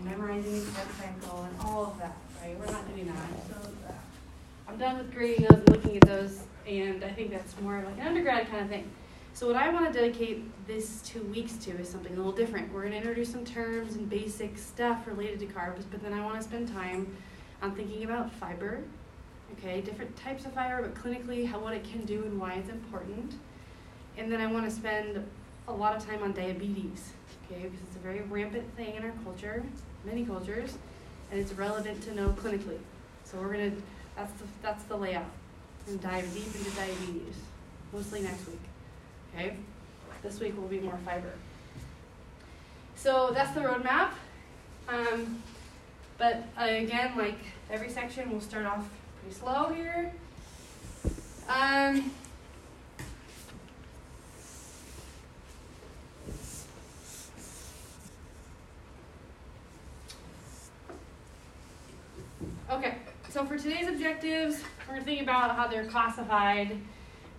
and memorizing the step cycle and all of that, right? We're not doing that. I'm done with grading those and looking at those, and I think that's more like an undergrad kind of thing. So what I want to dedicate this two weeks to is something a little different. We're going to introduce some terms and basic stuff related to carbs, but then I want to spend time on thinking about fiber, okay, different types of fiber, but clinically how what it can do and why it's important. And then I want to spend a lot of time on diabetes, okay, because it's a very rampant thing in our culture, many cultures, and it's relevant to know clinically. So we're gonna that's the that's the layout. And dive deep into diabetes, mostly next week. Okay? This week will be more fiber. So that's the roadmap. Um, but uh, again, like every section, we'll start off pretty slow here. Um, okay, so for today's objectives, we're going to think about how they're classified.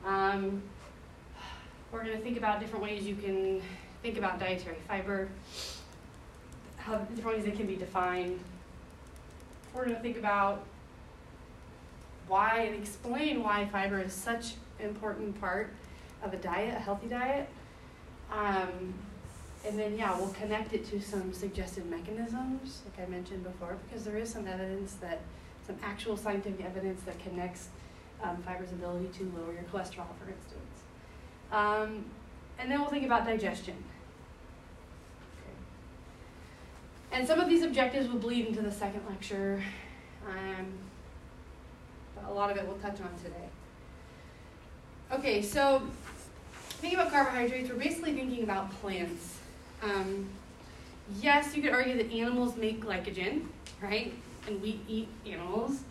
Um, we're going to think about different ways you can think about dietary fiber, how different ways it can be defined. We're going to think about why and explain why fiber is such an important part of a diet, a healthy diet. Um, and then, yeah, we'll connect it to some suggested mechanisms, like I mentioned before, because there is some evidence that, some actual scientific evidence that connects um, fiber's ability to lower your cholesterol, for instance. Um, and then we'll think about digestion. Okay. And some of these objectives will bleed into the second lecture. Um, but a lot of it we'll touch on today. Okay, so thinking about carbohydrates, we're basically thinking about plants. Um, yes, you could argue that animals make glycogen, right? And we eat animals.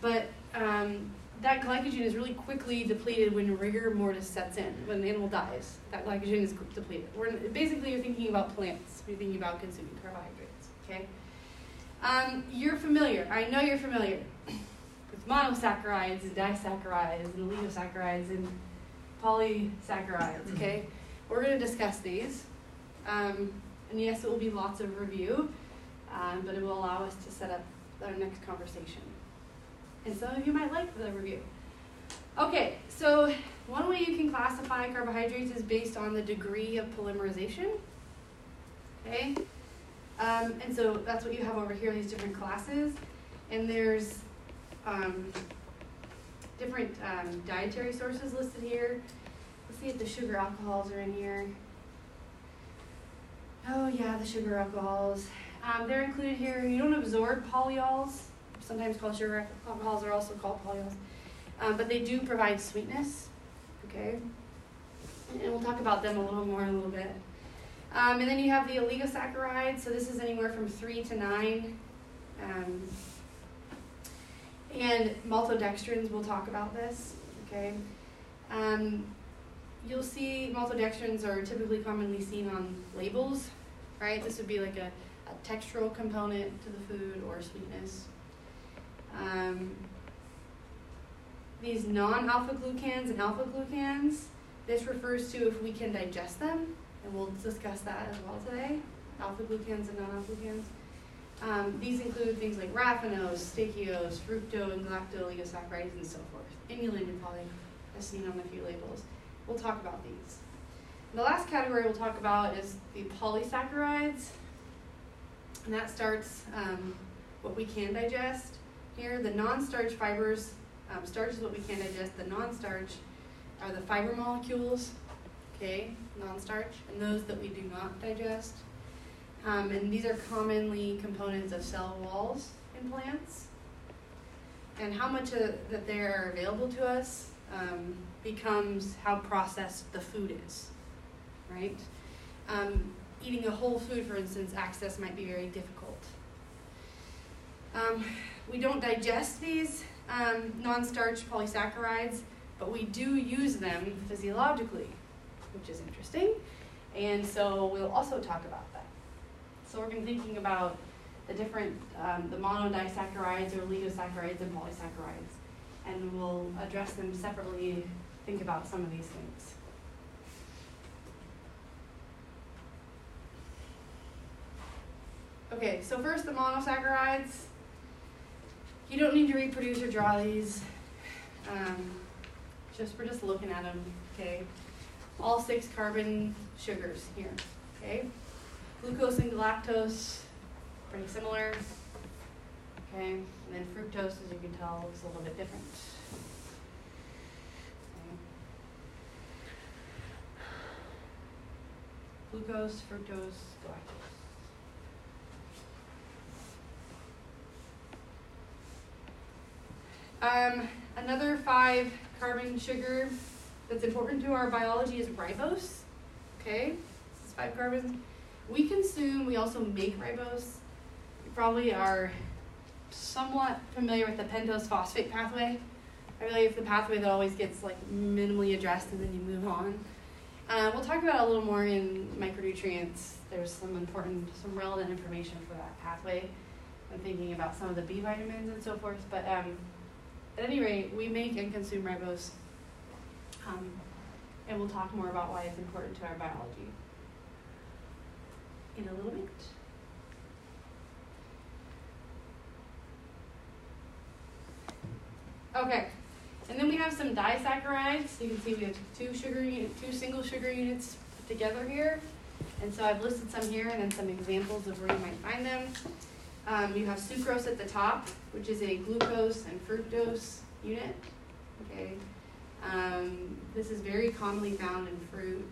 But um, that glycogen is really quickly depleted when rigor mortis sets in, when the animal dies. That glycogen is depleted. We're, basically, you're thinking about plants. You're thinking about consuming carbohydrates. Okay. Um, you're familiar. I know you're familiar with monosaccharides and disaccharides and oligosaccharides and polysaccharides. Okay. We're going to discuss these, um, and yes, it will be lots of review, um, but it will allow us to set up our next conversation and some of you might like the review. Okay, so one way you can classify carbohydrates is based on the degree of polymerization. Okay, um, and so that's what you have over here, these different classes. And there's um, different um, dietary sources listed here. Let's see if the sugar alcohols are in here. Oh yeah, the sugar alcohols. Um, they're included here. You don't absorb polyols sometimes called sugar alcohols are also called polyols. Um, but they do provide sweetness, okay? And we'll talk about them a little more in a little bit. Um, and then you have the oligosaccharides, so this is anywhere from three to nine. Um, and maltodextrins, we'll talk about this, okay? You'll see maltodextrins are typically commonly seen on labels, right? This would be like a, a textural component to the food or sweetness. Um, these non-alpha glucans and alpha glucans, this refers to if we can digest them, and we'll discuss that as well today, alpha glucans and non-alpha glucans. Um, these include things like raffinose, stachyose, fructo and galacto-oligosaccharides, and so forth. Inulin and poly, as seen on a few labels. We'll talk about these. The last category we'll talk about is the polysaccharides, and that starts um, what we can digest here. The non-starch fibers, um, starch is what we can digest. The non-starch are the fiber molecules, okay, non-starch, and those that we do not digest. Um, and these are commonly components of cell walls in plants. And how much of, that they are available to us um, becomes how processed the food is, right? Um, eating a whole food, for instance, access might be very difficult. Um, we don't digest these um, non-starch polysaccharides, but we do use them physiologically, which is interesting. And so we'll also talk about that. So we're going to thinking about the different, um, the monodisaccharides or oligosaccharides and polysaccharides. And we'll address them separately, think about some of these things. Okay, so first the monosaccharides. You don't need to reproduce or draw these. Um, just we're just looking at them. Okay, all six carbon sugars here. Okay, glucose and galactose, pretty similar. Okay, and then fructose, as you can tell, looks a little bit different. Okay. Glucose, fructose, galactose. Um, another five carbon sugar that's important to our biology is ribose. Okay, this is five carbons. We consume, we also make ribose. You probably are somewhat familiar with the pentose phosphate pathway. I really it's the pathway that always gets like minimally addressed and then you move on. Uh, we'll talk about a little more in micronutrients. There's some important, some relevant information for that pathway. I'm thinking about some of the B vitamins and so forth, but um, at any rate, we make and consume ribose. Um, and we'll talk more about why it's important to our biology in a little bit. Okay, and then we have some disaccharides. You can see we have two sugar two single sugar units put together here. And so I've listed some here and then some examples of where you might find them. Um, you have sucrose at the top, which is a glucose and fructose unit. Okay. Um, this is very commonly found in fruit,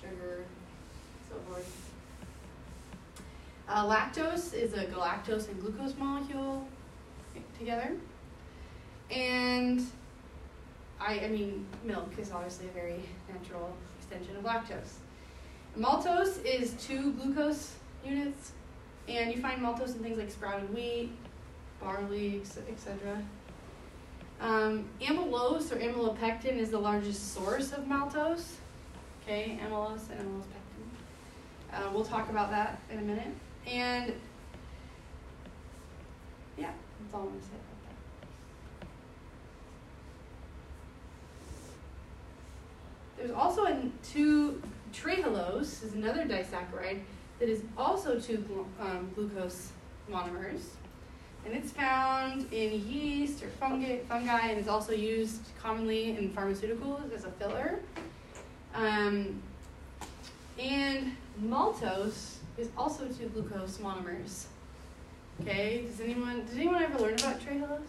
sugar, so forth. Uh, lactose is a galactose and glucose molecule together. And I, I mean, milk is obviously a very natural extension of lactose. Maltose is two glucose units and you find maltose in things like sprouted wheat, barley, etc. Um, amylose or amylopectin is the largest source of maltose. Okay, amylose and amylose pectin. Uh, we'll talk about that in a minute. And yeah, that's all I'm going to say about that. There's also a two trehalose is another disaccharide that is also two um, glucose monomers. And it's found in yeast or fungi, fungi and is also used commonly in pharmaceuticals as a filler. Um, and maltose is also two glucose monomers. Okay, does anyone does anyone ever learn about trehalose?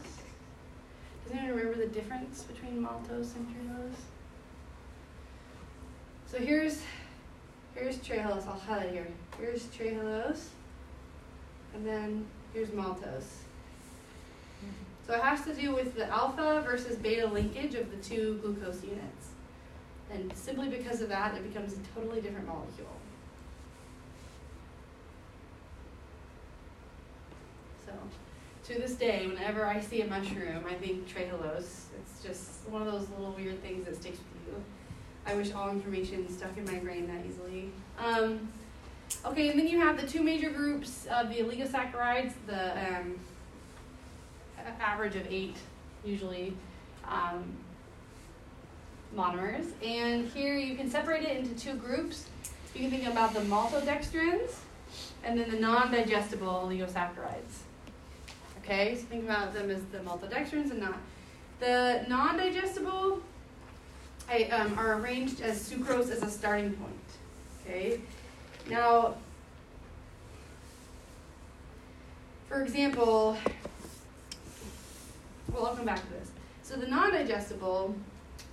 Does anyone remember the difference between maltose and trehalose? So here's Here's trehalose. I'll highlight here. Here's trehalose. And then here's maltose. So it has to do with the alpha versus beta linkage of the two glucose units. And simply because of that, it becomes a totally different molecule. So, to this day, whenever I see a mushroom, I think trehalose. It's just one of those little weird things that sticks with. I wish all information stuck in my brain that easily. Um, okay, and then you have the two major groups of the oligosaccharides, the um, average of eight, usually, um, monomers. And here you can separate it into two groups. You can think about the maltodextrins and then the non-digestible oligosaccharides. Okay, so think about them as the maltodextrins and not. The non-digestible Um, are arranged as sucrose as a starting point. Okay, now, for example, well, I'll come back to this. So the non-digestible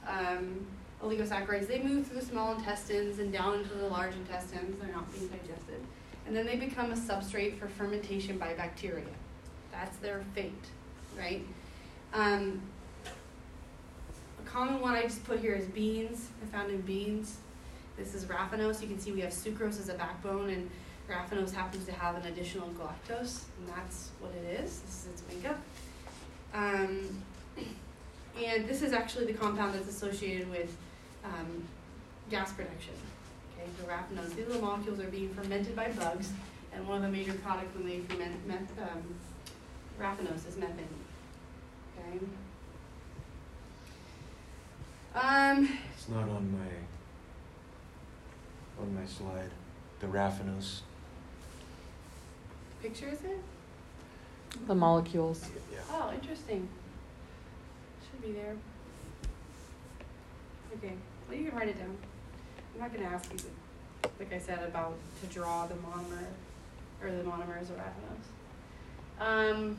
um, oligosaccharides, they move through the small intestines and down into the large intestines. They're not being digested. And then they become a substrate for fermentation by bacteria. That's their fate, right? Um, common one I just put here is beans. I found in beans. This is raffinose. You can see we have sucrose as a backbone, and raffinose happens to have an additional galactose, and that's what it is. This is its makeup. Um, and this is actually the compound that's associated with um, gas production. Okay, so raffinose. These little molecules are being fermented by bugs, and one of the major products when they ferment um, raffinose is methane. Okay. Um, it's not on my on my slide. The raffinose. picture is it? The molecules. Yeah. Oh, interesting. Should be there. Okay, well, you can write it down. I'm not gonna ask you, to- like I said, about to draw the monomer, or the monomers or raffinose. Um.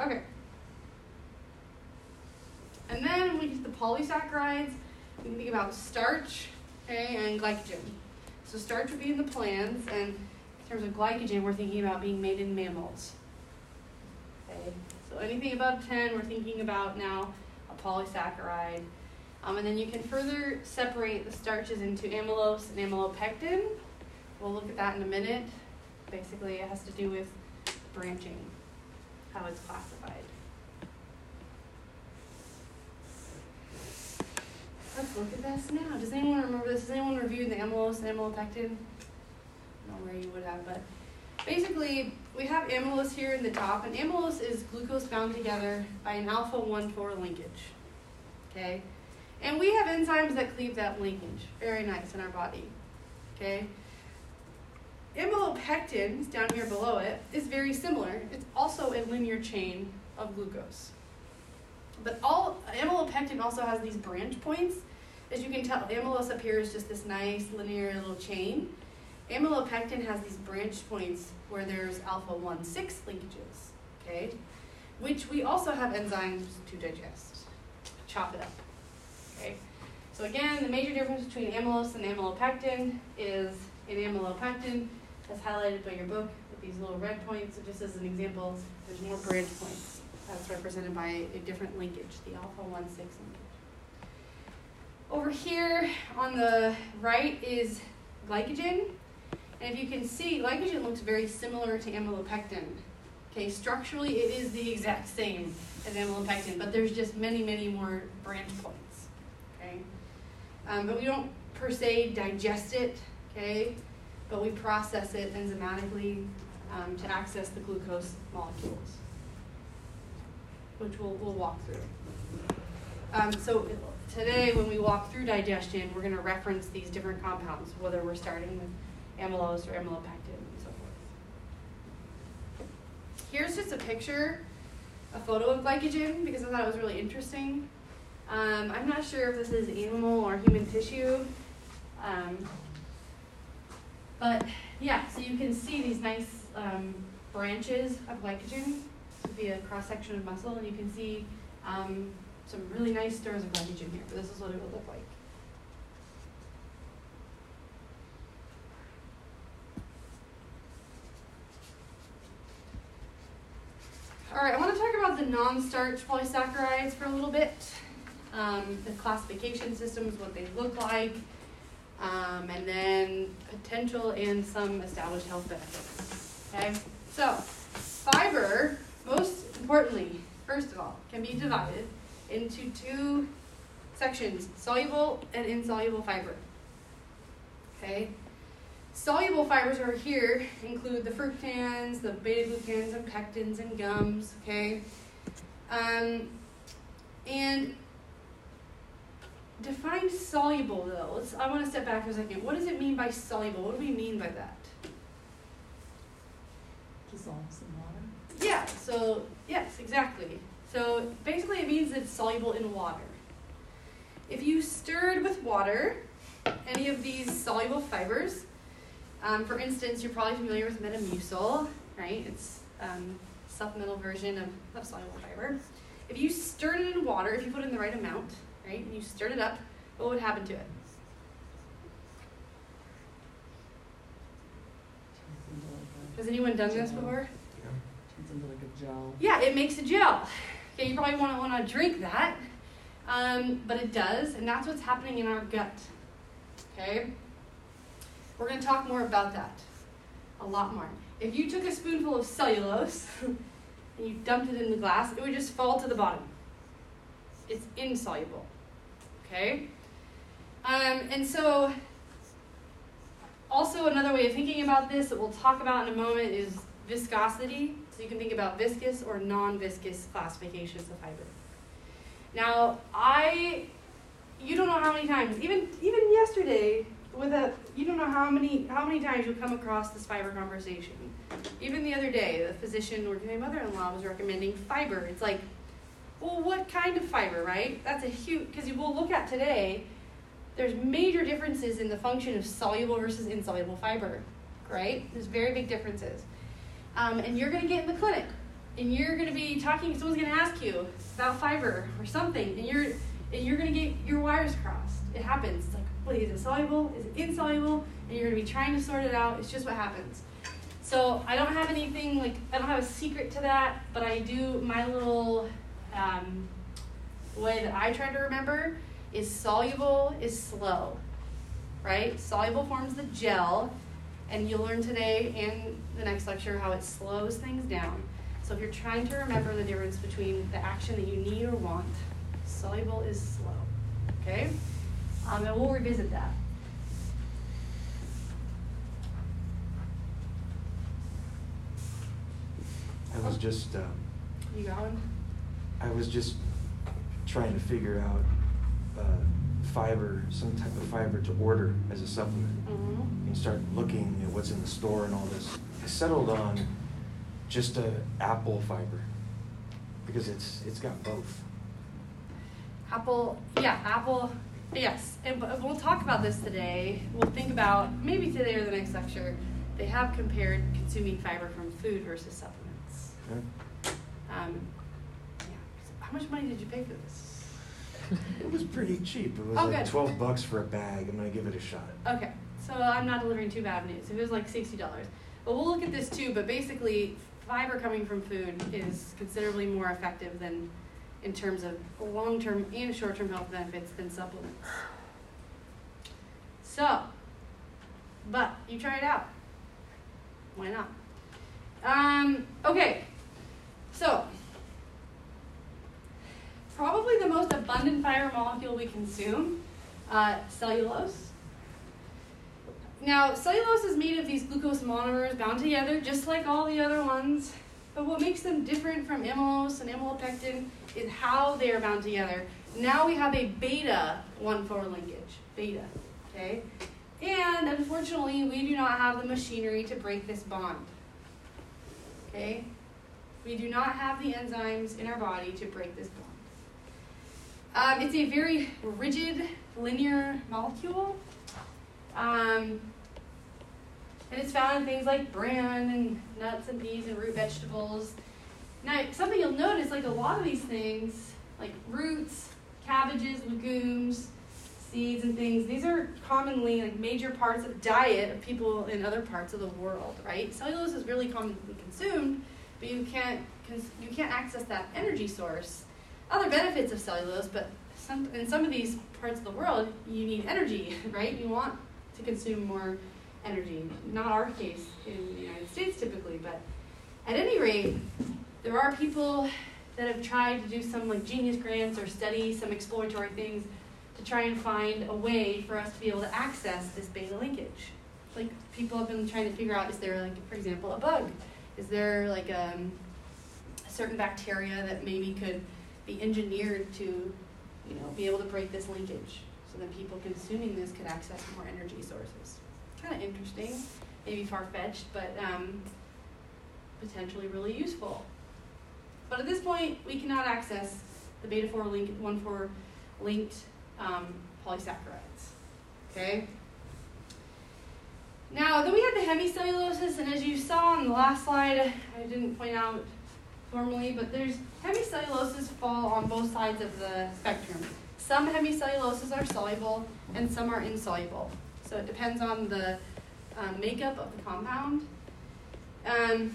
Okay. And then we get the polysaccharides, we can think about starch, okay, and glycogen. So starch would be in the plants, and in terms of glycogen, we're thinking about being made in mammals. Okay, so anything above 10, we're thinking about now a polysaccharide. Um, and then you can further separate the starches into amylose and amylopectin. We'll look at that in a minute. Basically, it has to do with branching, how it's classified. Let's look at this now. Does anyone remember this? Has anyone reviewed the amylose and amylopectin? I don't know where you would have, but basically we have amylose here in the top, and amylose is glucose bound together by an alpha 1 4 linkage. Okay? And we have enzymes that cleave that linkage. Very nice in our body. Okay? Amylopectin, down here below it, is very similar. It's also a linear chain of glucose. But all amylopectin also has these branch points. As you can tell, amylose up here is just this nice linear little chain. Amylopectin has these branch points where there's alpha 1 6 linkages, okay? Which we also have enzymes to digest, chop it up, okay? So again, the major difference between amylose and amylopectin is in amylopectin, as highlighted by your book with these little red points, so just as an example, there's more branch points. That's represented by a different linkage, the alpha 1 6 linkage. Over here on the right is glycogen. And if you can see, glycogen looks very similar to amylopectin. Okay, structurally it is the exact same as amylopectin, but there's just many, many more branch points. Okay, um, but we don't per se digest it. Okay, but we process it enzymatically um, to access the glucose molecules, which we'll, we'll walk through. Um, so today, when we walk through digestion, we're going to reference these different compounds, whether we're starting with amylose or amylopectin and so forth. Here's just a picture, a photo of glycogen, because I thought it was really interesting. Um, I'm not sure if this is animal or human tissue. But yeah, so you can see these nice um, branches of glycogen. This would be a cross section of muscle, and you can see um, some really nice stores of glycogen here. This is what it would look like. All right, I want to talk about the non-starch polysaccharides for a little bit. Um, the classification systems, what they look like, um, and then potential and some established health benefits. Okay, so fiber, most importantly, first of all, can be divided into two sections soluble and insoluble fiber. Okay, soluble fibers over here include the fructans, the beta glucans, and pectins, and gums. Okay, um, and define soluble though. Let's, I want to step back for a second. What does it mean by soluble? What do we mean by that? Dissolves in water. Yeah, so yes, exactly. So basically, it means it's soluble in water. If you stirred with water any of these soluble fibers, um, for instance, you're probably familiar with Metamucil, right? It's um, supplemental version of, of soluble fiber. If you stirred it in water, if you put in the right amount, right, and you stirred it up, what would happen to it? Turns into like Has anyone done this before? a, turns into like a gel. Yeah, it makes a gel. Okay, you probably want to want to drink that, um, but it does, and that's what's happening in our gut. Okay, we're going to talk more about that, a lot more. If you took a spoonful of cellulose and you dumped it in the glass, it would just fall to the bottom. It's insoluble. Okay, um, and so also another way of thinking about this that we'll talk about in a moment is viscosity. So you can think about viscous or non-viscous classifications of fiber. Now, I, you don't know how many times, even even yesterday, with a, you don't know how many how many times you'll come across this fiber conversation. Even the other day, the physician or my mother-in-law was recommending fiber. It's like, well, what kind of fiber, right? That's a huge because we'll look at today. There's major differences in the function of soluble versus insoluble fiber, right? There's very big differences. Um, and you're going to get in the clinic and you're going to be talking someone's going to ask you about fiber or something and you're and you're going to get your wires crossed it happens it's like is it soluble is it insoluble and you're going to be trying to sort it out it's just what happens so i don't have anything like i don't have a secret to that but i do my little um, way that i try to remember is soluble is slow right soluble forms the gel and you'll learn today and the next lecture how it slows things down so if you're trying to remember the difference between the action that you need or want, soluble is slow. Okay? Um, and we'll revisit that. I was just, um, You got one? I was just trying to figure out uh, fiber, some type of fiber to order as a supplement. Mm-hmm. And start looking at what's in the store and all this. I settled on just a apple fiber because it's it's got both. Apple, yeah, apple, yes. And we'll talk about this today. We'll think about maybe today or the next lecture. They have compared consuming fiber from food versus supplements. Yeah. Um. How much money did you pay for this? It was pretty cheap. It was Oh, like good. twelve bucks for a bag. I'm gonna give it a shot. Okay, so I'm not delivering too bad news. It was like sixty dollars. But we'll look at this too. But basically, fiber coming from food is considerably more effective than, in terms of long-term and short-term health benefits than supplements. So, but you try it out. Why not? Um, okay, so probably the most abundant fiber molecule we consume, uh, cellulose. Now, cellulose is made of these glucose monomers bound together, just like all the other ones. But what makes them different from amylose and amylopectin is how they are bound together. Now we have a beta 1,4 linkage, beta, okay? And unfortunately, we do not have the machinery to break this bond, okay? We do not have the enzymes in our body to break this bond. Um, it's a very rigid, linear molecule. Um, and it's found in things like bran and nuts and peas and root vegetables. Now, something you'll notice, like a lot of these things, like roots, cabbages, legumes, seeds, and things, these are commonly like major parts of diet of people in other parts of the world, right? Cellulose is really commonly consumed, but you can't you can't access that energy source. Other benefits of cellulose, but some in some of these parts of the world, you need energy, right? You want to consume more energy. Not our case in the United States typically, but at any rate, there are people that have tried to do some like genius grants or study some exploratory things to try and find a way for us to be able to access this beta linkage. Like people have been trying to figure out is there like for example a bug? Is there like um, a certain bacteria that maybe could be engineered to you know be able to break this linkage so that people consuming this could access more energy sources. Kind of interesting, maybe far fetched, but um, potentially really useful. But at this point, we cannot access the beta 4 link, 1 4 linked um, polysaccharides. Okay? Now, then we have the hemicelluloses, and as you saw on the last slide, I didn't point out formally, but there's hemicelluloses fall on both sides of the spectrum. Some hemicelluloses are soluble, and some are insoluble. So it depends on the um, makeup of the compound. Um,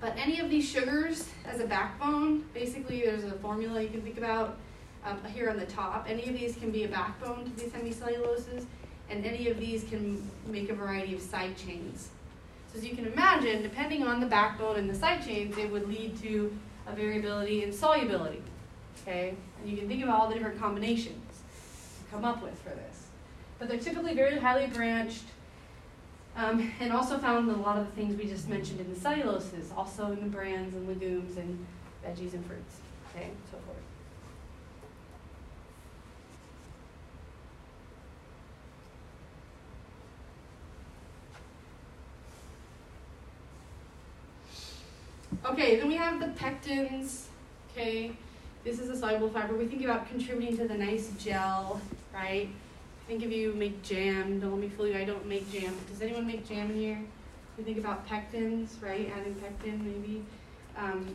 but any of these sugars as a backbone, basically there's a formula you can think about um, here on the top. Any of these can be a backbone to these hemicelluloses, and any of these can make a variety of side chains. So as you can imagine, depending on the backbone and the side chains, it would lead to a variability in solubility. Okay, and you can think about all the different combinations to come up with for this. But they're typically very highly branched. Um, and also found in a lot of the things we just mentioned in the celluloses, also in the brands and legumes and veggies and fruits, okay, so forth. Okay, then we have the pectins, okay, this is a soluble fiber. We think about contributing to the nice gel, right? I Think if you make jam, don't let me fool you, I don't make jam. Does anyone make jam in here? We think about pectins, right? Adding pectin maybe. Um,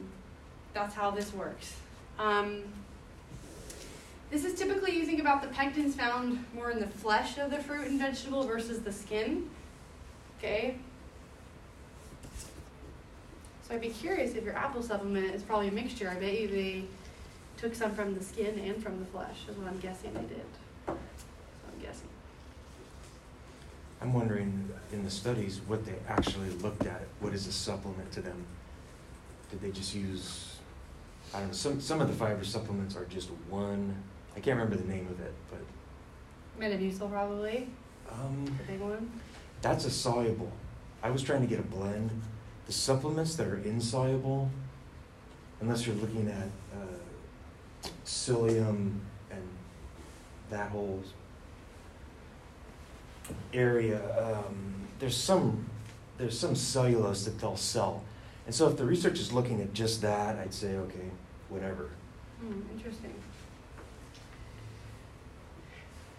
that's how this works. Um, this is typically you think about the pectins found more in the flesh of the fruit and vegetable versus the skin. Okay? So I'd be curious if your apple supplement is probably a mixture. I bet you they took some from the skin and from the flesh, is what I'm guessing they did. So I'm guessing. I'm wondering, in the studies, what they actually looked at, what is a supplement to them? Did they just use, I don't know, some, some of the fiber supplements are just one, I can't remember the name of it, but, Metamucil probably, um, the big one. that's a soluble. I was trying to get a blend. The supplements that are insoluble, unless you're looking at, uh, psyllium and that whole area, um, there's some, there's some cellulose that they'll sell. And so if the research is looking at just that, I'd say, okay, whatever. Hmm, interesting.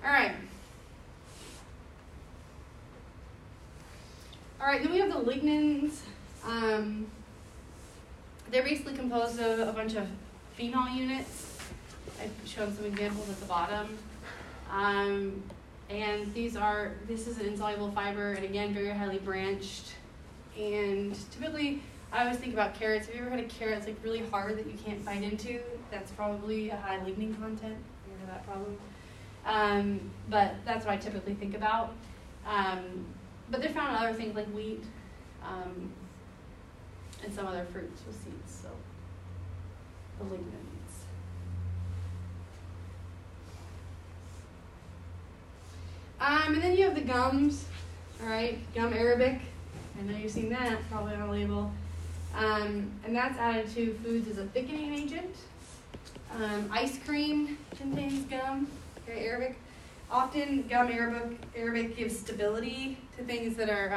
All right. All right, then we have the lignans. Um, they're basically composed of a bunch of phenol units. I've shown some examples at the bottom. Um, and these are, this is an insoluble fiber, and again, very highly branched. And typically, I always think about carrots. Have you ever had a carrot that's like really hard that you can't bite into? That's probably a high lignin content. You ever that problem? Um, but that's what I typically think about. Um, but they're found in other things like wheat um, and some other fruits with seeds. So the lignans. Um, and then you have the gums. All right, gum arabic. I know you've seen that probably on a label. Um, and that's added to foods as a thickening agent. Um, ice cream contains gum, okay, Arabic. Often, gum Arabic, Arabic gives stability to things that are.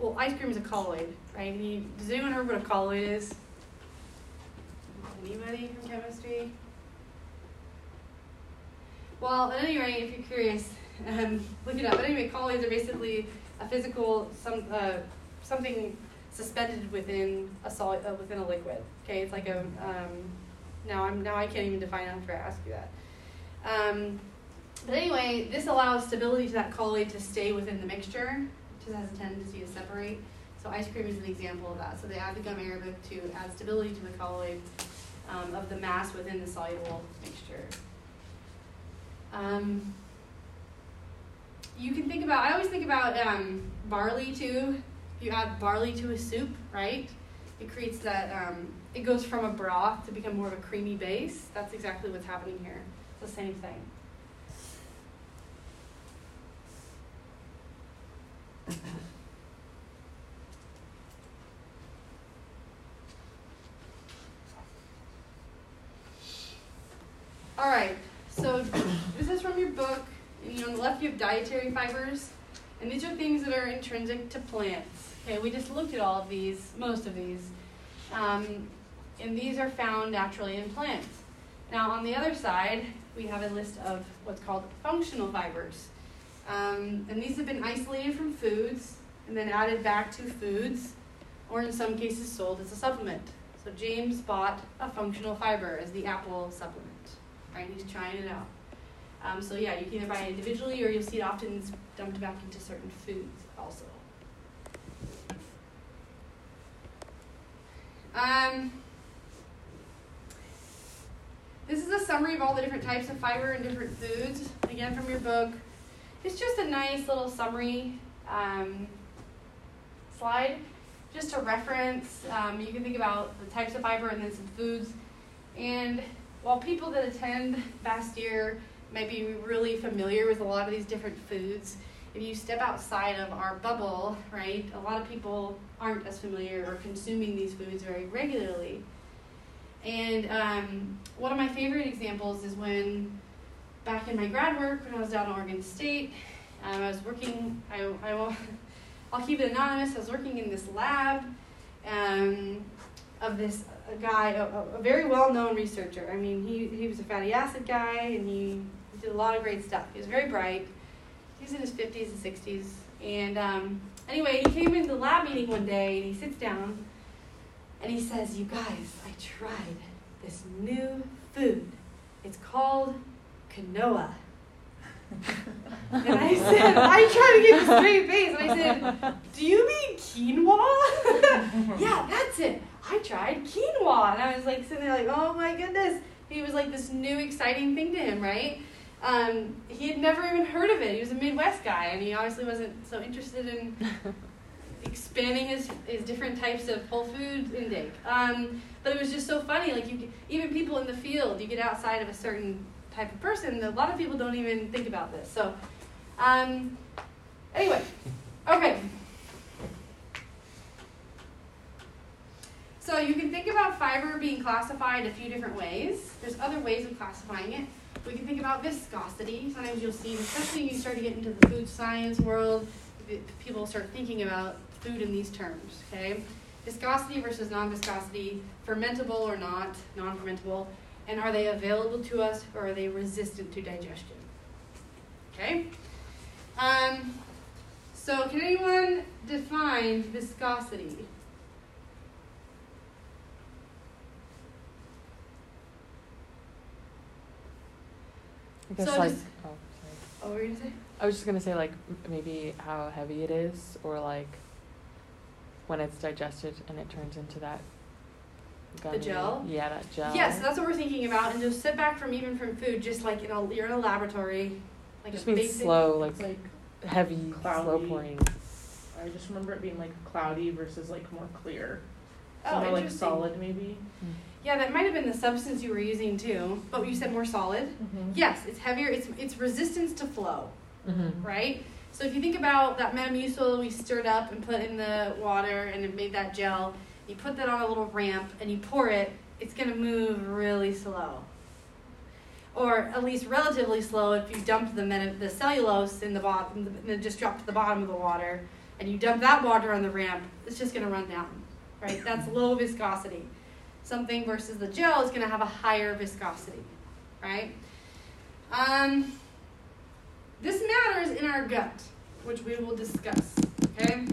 Well, ice cream is a colloid, right? You, does anyone know what a colloid is? Anybody from chemistry? Well, at any rate, if you're curious, um, look it up. But anyway, colloids are basically a physical some uh, something suspended within a solid uh, within a liquid. Okay, it's like a um, now I'm now I can't even define it after I ask you that. Um, but anyway, this allows stability to that colloid to stay within the mixture. It just has a tendency to separate. So ice cream is an example of that. So they add the gum arabic to add stability to the colloid um, of the mass within the soluble mixture. Um, you can think about, I always think about um, barley too. If you add barley to a soup, right? It creates that, um, it goes from a broth to become more of a creamy base. That's exactly what's happening here. It's the same thing. All right, so this is from your book. And you know, on the left, you have dietary fibers, and these are things that are intrinsic to plants. Okay, we just looked at all of these, most of these, um, and these are found naturally in plants. Now, on the other side, we have a list of what's called functional fibers, um, and these have been isolated from foods and then added back to foods, or in some cases, sold as a supplement. So James bought a functional fiber as the apple supplement. Right, he's trying it out. Um, so yeah, you can either buy it individually or you'll see it often dumped back into certain foods also. Um, this is a summary of all the different types of fiber in different foods. Again, from your book. It's just a nice little summary um, slide, just to reference. Um, you can think about the types of fiber and then some foods. And while people that attend Bastyr may be really familiar with a lot of these different foods, if you step outside of our bubble, right, a lot of people aren't as familiar or consuming these foods very regularly. And um, one of my favorite examples is when, back in my grad work, when I was down at Oregon State, um, I was working, I, I will, I'll keep it anonymous, I was working in this lab um, of this guy, a, a very well known researcher. I mean, he, he was a fatty acid guy and he, did a lot of great stuff. He was very bright. He was in his 50s and 60s. And um, anyway, he came into the lab meeting one day and he sits down and he says, You guys, I tried this new food. It's called quinoa. and I said, I tried to give a straight face, and I said, Do you mean quinoa? yeah, that's it. I tried quinoa. And I was like sitting there like, oh my goodness. He was like this new exciting thing to him, right? Um, he had never even heard of it. He was a Midwest guy, and he obviously wasn't so interested in expanding his, his different types of whole food intake. Um, but it was just so funny. Like you, even people in the field, you get outside of a certain type of person. A lot of people don't even think about this. So, um, anyway, okay. So you can think about fiber being classified a few different ways. There's other ways of classifying it. We can think about viscosity. Sometimes you'll see, especially when you start to get into the food science world, people start thinking about food in these terms. Okay, viscosity versus non-viscosity, fermentable or not, non-fermentable, and are they available to us or are they resistant to digestion? Okay. Um, so can anyone define viscosity? I guess So like, just- oh, sorry. What were you gonna say? I was just gonna say like maybe how heavy it is, or like when it's digested and it turns into that. Gummy, gel? Yeah, that gel. Yes, that's what we're thinking about, and just sit back from even from food, just like in a you're in a laboratory, like just a means basic. slow, like like heavy, slow cloudy. pouring. I just remember it being like cloudy versus like more clear. So Oh, more like solid maybe. Yeah, that might have been the substance you were using too, but you said more solid. Mm-hmm. Yes, it's heavier. It's it's resistance to flow, Mm-hmm. right? So if you think about that Metamucil we stirred up and put in the water and it made that gel, you put that on a little ramp and you pour it, it's gonna move really slow. Or at least relatively slow if you dump the the cellulose in the bottom, just drop to the bottom of the water, and you dump that water on the ramp, it's just gonna run down, right? That's low viscosity. Something versus the gel is gonna have a higher viscosity, right? Um, this matters in our gut, which we will discuss. Okay?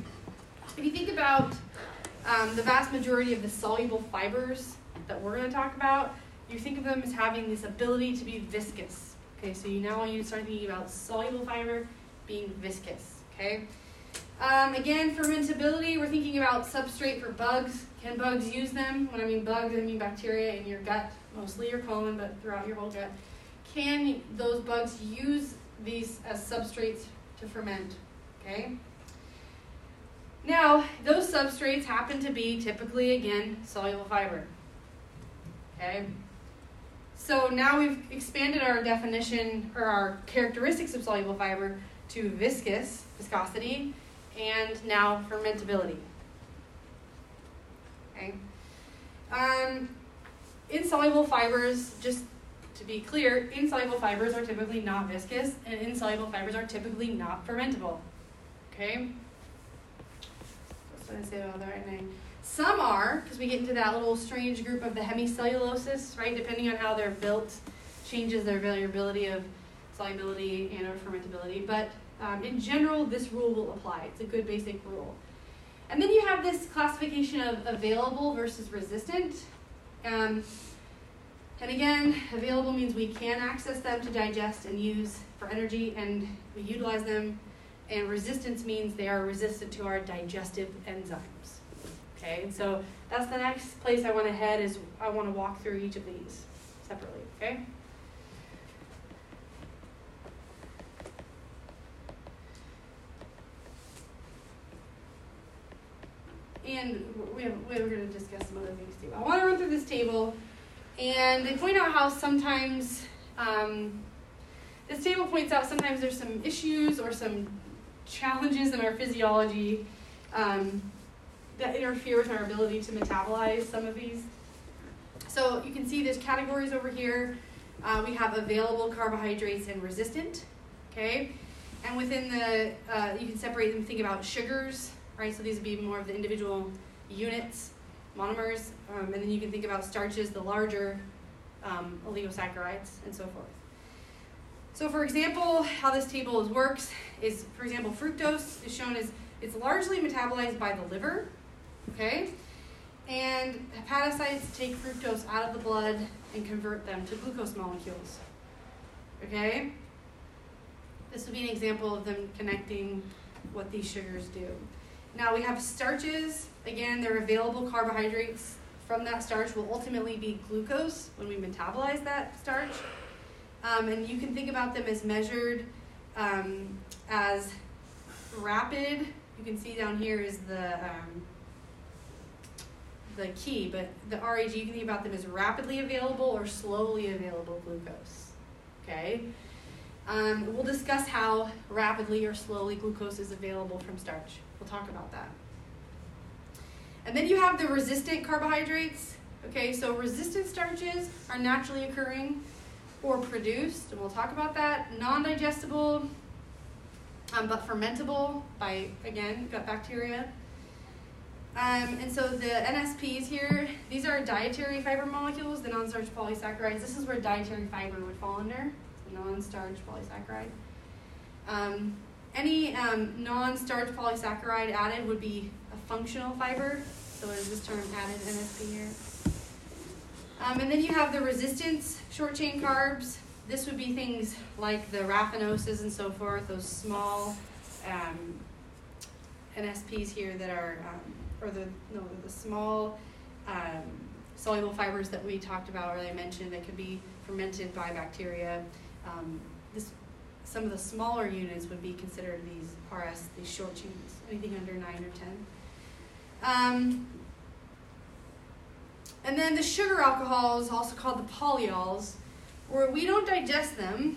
If you think about um, the vast majority of the soluble fibers that we're going to talk about, you think of them as having this ability to be viscous. Okay, so you now want you to start thinking about soluble fiber being viscous. Okay. Um, again, fermentability, we're thinking about substrate for bugs. Can bugs use them? When I mean bugs, I mean bacteria in your gut, mostly your colon, but throughout your whole gut. Can those bugs use these as substrates to ferment? Okay. Now, those substrates happen to be typically, again, soluble fiber. Okay. So now we've expanded our definition or our characteristics of soluble fiber to viscous, viscosity, and now fermentability. Okay. Um, insoluble fibers, just to be clear, insoluble fibers are typically not viscous, and insoluble fibers are typically not fermentable. Okay? What I say about the right name. Some are, because we get into that little strange group of the hemicelluloses, right? Depending on how they're built, changes their variability of solubility and or fermentability. But um, in general, this rule will apply. It's a good basic rule. And then you have this classification of available versus resistant. Um, and again, available means we can access them to digest and use for energy, and we utilize them. And resistance means they are resistant to our digestive enzymes. Okay, and so that's the next place I want to head is I want to walk through each of these separately. Okay. And we have, we're going to discuss some other things too. I want to run through this table, and they point out how sometimes um, this table points out sometimes there's some issues or some challenges in our physiology um, that interfere with our ability to metabolize some of these. So you can see there's categories over here. Uh, we have available carbohydrates and resistant, okay? And within the, uh, you can separate them, think about sugars, right? So these would be more of the individual units, monomers, um, and then you can think about starches, the larger um, oligosaccharides, and so forth. So for example, how this table is, works is, for example, fructose is shown as, it's largely metabolized by the liver, okay? And hepatocytes take fructose out of the blood and convert them to glucose molecules, okay? This would be an example of them connecting what these sugars do. Now we have starches. Again, they're available carbohydrates from that starch will ultimately be glucose when we metabolize that starch. Um, and you can think about them as measured um, as rapid. You can see down here is the um, the key, but the RAG you can think about them as rapidly available or slowly available glucose. Okay. Um, we'll discuss how rapidly or slowly glucose is available from starch. We'll talk about that. And then you have the resistant carbohydrates. Okay, so resistant starches are naturally occurring or produced, and we'll talk about that. Non digestible, um, but fermentable by, again, gut bacteria. Um, and so the NSPs here, these are dietary fiber molecules, the non starch polysaccharides. This is where dietary fiber would fall under, non starch polysaccharide. Um, any um, non starch polysaccharide added would be a functional fiber. So there's this term added NSP here. Um, and then you have the resistance short chain carbs. This would be things like the raffinoses and so forth, those small um, NSPs here that are, um, or the, no, the small um, soluble fibers that we talked about or I mentioned that could be fermented by bacteria. Um, this, some of the smaller units would be considered these RS, these short chains, anything under 9 or 10. And then the sugar alcohols, also called the polyols, where we don't digest them,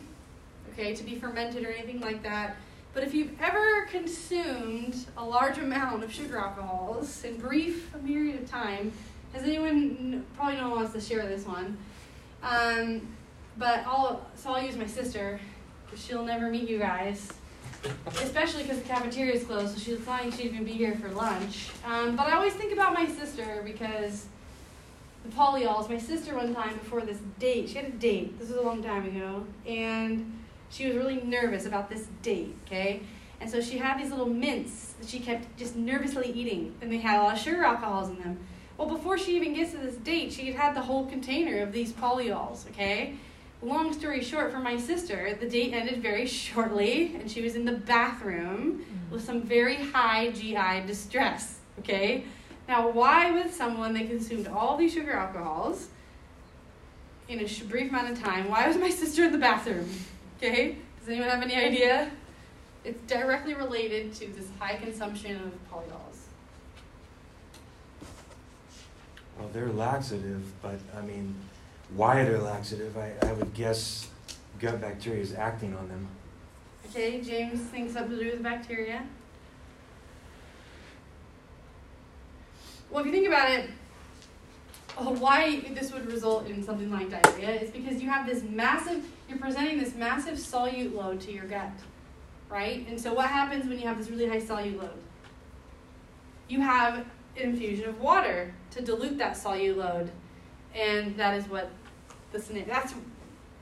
okay, to be fermented or anything like that. But if you've ever consumed a large amount of sugar alcohols in brief a period of time, has anyone probably no one wants to share this one? Um, but I'll so I'll use my sister she'll never meet you guys especially because the cafeteria is closed, so she's flying she'd even be here for lunch. Um, but I always think about my sister because the polyols, my sister one time before this date, she had a date, this was a long time ago, and she was really nervous about this date, okay? And so she had these little mints that she kept just nervously eating, and they had a lot of sugar alcohols in them. Well, before she even gets to this date, she had had the whole container of these polyols, okay? long story short, for my sister, the date ended very shortly, and she was in the bathroom mm. with some very high GI distress. Okay? Now, why, with someone that consumed all these sugar alcohols in a brief amount of time, why was my sister in the bathroom? Okay? Does anyone have any idea? It's directly related to this high consumption of polyols. Well, they're laxative, but I mean, why they're laxative, I, I would guess gut bacteria is acting on them. Okay, James thinks something to do with bacteria. Well, if you think about it, why this would result in something like diarrhea is because you have this massive, you're presenting this massive solute load to your gut, right? And so what happens when you have this really high solute load? You have an infusion of water to dilute that solute load, and that is what the that's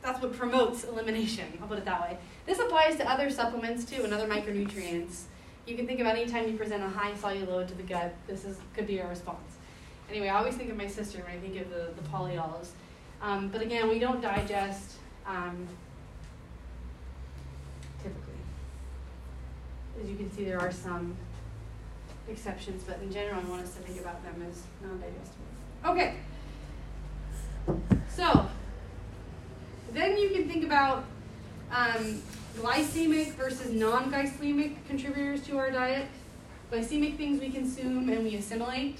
that's what promotes elimination. I'll put it that way. This applies to other supplements too and other micronutrients. You can think of any time you present a high load to the gut, this is could be a response. Anyway, I always think of my sister when I think of the, the polyols. Um, but again, we don't digest um, typically. As you can see, there are some exceptions, but in general, I want us to think about them as non-digestible. Okay. So, then you can think about um, glycemic versus non glycemic contributors to our diet. Glycemic things we consume and we assimilate.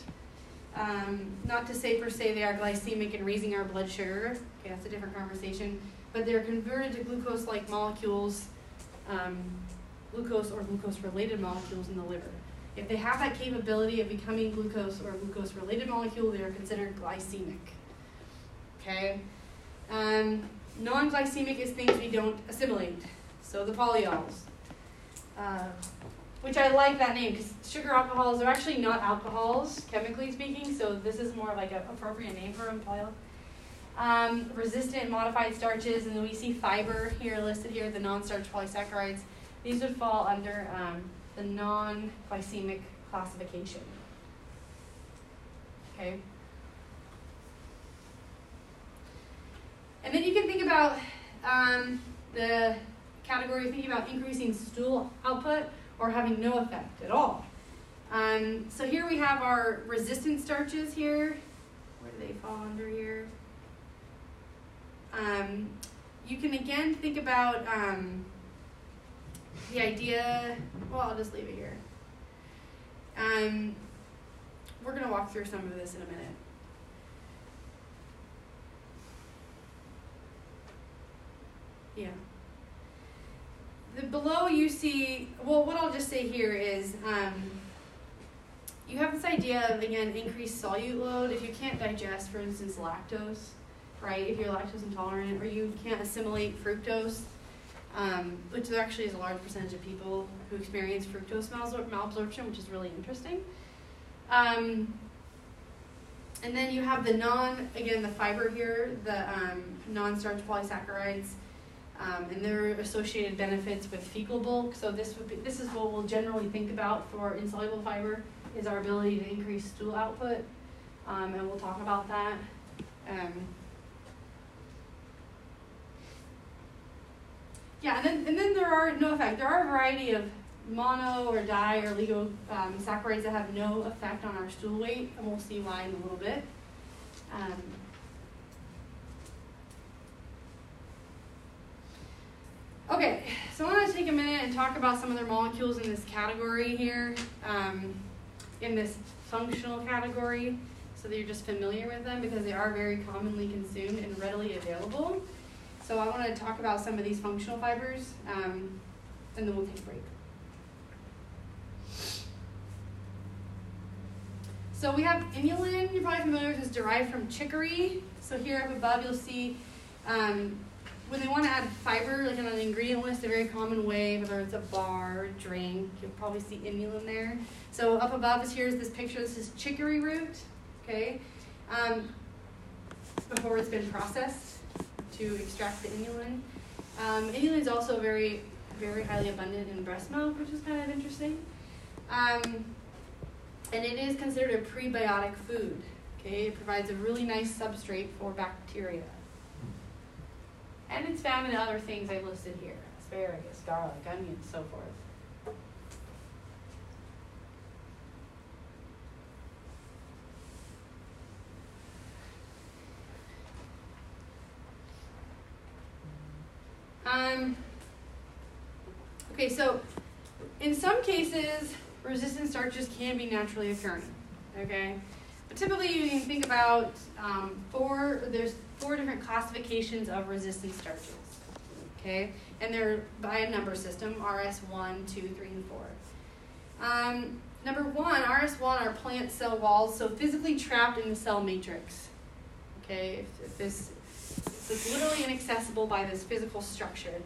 Um, not to say per se they are glycemic and raising our blood sugar. Okay, that's a different conversation. But they're converted to glucose like molecules um, glucose or glucose-related molecules in the liver. If they have that capability of becoming glucose or glucose-related molecule, they are considered glycemic. Okay? Um, non-glycemic is things we don't assimilate. So the polyols. Uh, which I like that name because sugar alcohols are actually not alcohols, chemically speaking, so this is more like an appropriate name for them, polyol. Um, resistant modified starches, and then we see fiber here listed here, the non-starch polysaccharides. These would fall under um, the non-glycemic classification. Okay. And then you can think about um, the category, thinking about increasing stool output or having no effect at all. Um, so here we have our resistant starches here. Where do they fall under here? Um, you can again think about um, the idea, well, I'll just leave it here. Um, we're going to walk through some of this in a minute. Yeah. Below you see, well, what I'll just say here is um, you have this idea of, again, increased solute load. If you can't digest, for instance, lactose, right, if you're lactose intolerant, or you can't assimilate fructose, um, which there actually is a large percentage of people who experience fructose malabsorption, which is really interesting. Um, and then you have the non, again, the fiber here, the um, non-starch polysaccharides, um, and their associated benefits with fecal bulk. So this would be, this is what we'll generally think about for insoluble fiber is our ability to increase stool output, um, and we'll talk about that. Um, yeah, and then and then there are no effect. There are a variety of mono or di or oligo um, that have no effect on our stool weight, and we'll see why in a little bit. Okay, so I want to take a minute and talk about some of their molecules in this category here, um, in this functional category, so that you're just familiar with them because they are very commonly consumed and readily available. So I want to talk about some of these functional fibers, um, and then we'll take a break. So we have inulin, you're probably familiar with, is derived from chicory. So here up above you'll see um, when they want to add fiber, like on an ingredient list, a very common way, whether it's a bar, or drink, you'll probably see inulin there. So up above us, here's this picture. This is chicory root, okay, um, before it's been processed to extract the inulin. Um, inulin is also very, very highly abundant in breast milk, which is kind of interesting. Um, and it is considered a prebiotic food. Okay, it provides a really nice substrate for bacteria. And it's found in other things I've listed here asparagus, garlic, onions, so forth. Um, okay, so in some cases, resistant starches can be naturally occurring. Okay, but typically you can think about um, four. There's four different classifications of resistant starches. Okay, and they're by a number system: RS1, 2, 3, and 4. Um, number one, RS1 are plant cell walls, so physically trapped in the cell matrix. Okay, if, if this it's literally inaccessible by this physical structure.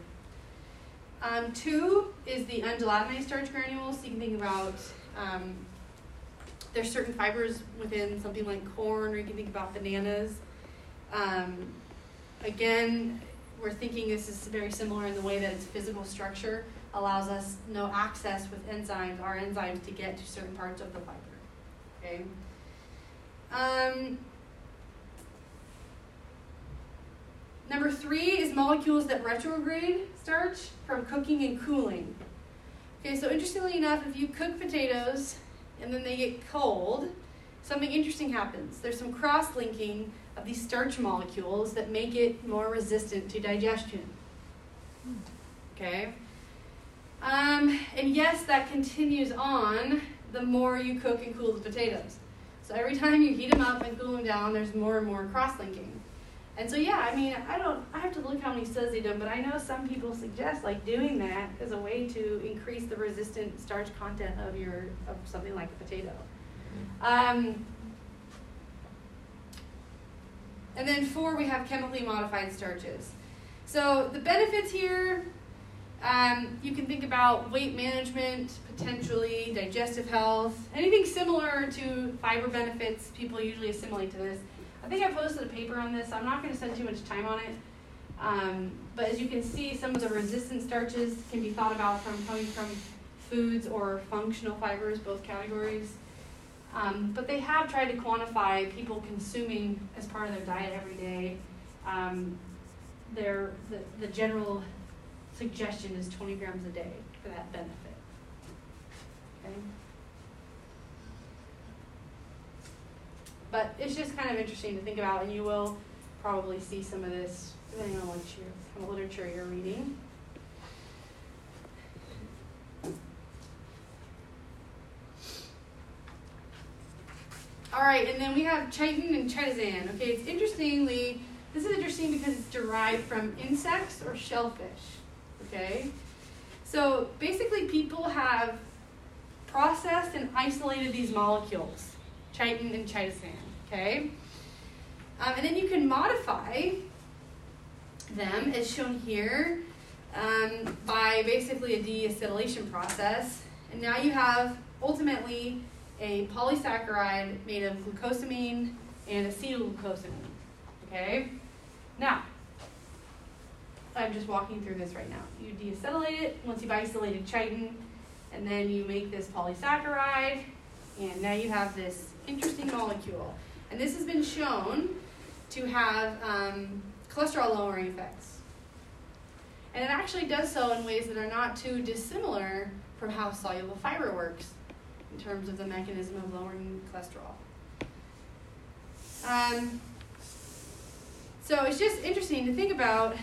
Um, two is the ungelatinized starch granules. So you can think about um, there's certain fibers within something like corn, or you can think about bananas. Um, again, we're thinking this is very similar in the way that its physical structure allows us no access with enzymes, our enzymes, to get to certain parts of the fiber. Okay. Um, number three is molecules that retrograde starch from cooking and cooling. Okay, so interestingly enough, if you cook potatoes and then they get cold, something interesting happens. There's some cross linking of these starch molecules that make it more resistant to digestion. Okay? Um, and yes, that continues on the more you cook and cool the potatoes. So every time you heat them up and cool them down, there's more and more cross linking. And so yeah, I mean, I don't, I have to look how many studies they've done, but I know some people suggest like doing that as a way to increase the resistant starch content of your of something like a potato. Um, and then four, we have chemically modified starches. So the benefits here, um, you can think about weight management, potentially digestive health, anything similar to fiber benefits. People usually assimilate to this. I think I posted a paper on this. I'm not going to spend too much time on it. Um, but as you can see, some of the resistant starches can be thought about from coming from foods or functional fibers, both categories. Um, but they have tried to quantify people consuming as part of their diet every day. Um, their the, the general suggestion is 20 grams a day for that benefit. Okay. But it's just kind of interesting to think about, and you will probably see some of this depending on what your kind of literature you're reading. All right, and then we have chitin and chitosan. Okay, it's interestingly, this is interesting because it's derived from insects or shellfish. Okay, so basically, people have processed and isolated these molecules, chitin and chitosan. Okay, um, and then you can modify them, as shown here, um, by basically a deacetylation process, and now you have ultimately a polysaccharide made of glucosamine and acetylglucosamine. Okay? Now, I'm just walking through this right now. You deacetylate it once you've isolated chitin, and then you make this polysaccharide, and now you have this interesting molecule. And this has been shown to have um, cholesterol lowering effects. And it actually does so in ways that are not too dissimilar from how soluble fiber works in terms of the mechanism of lowering cholesterol. Um, so it's just interesting to think about.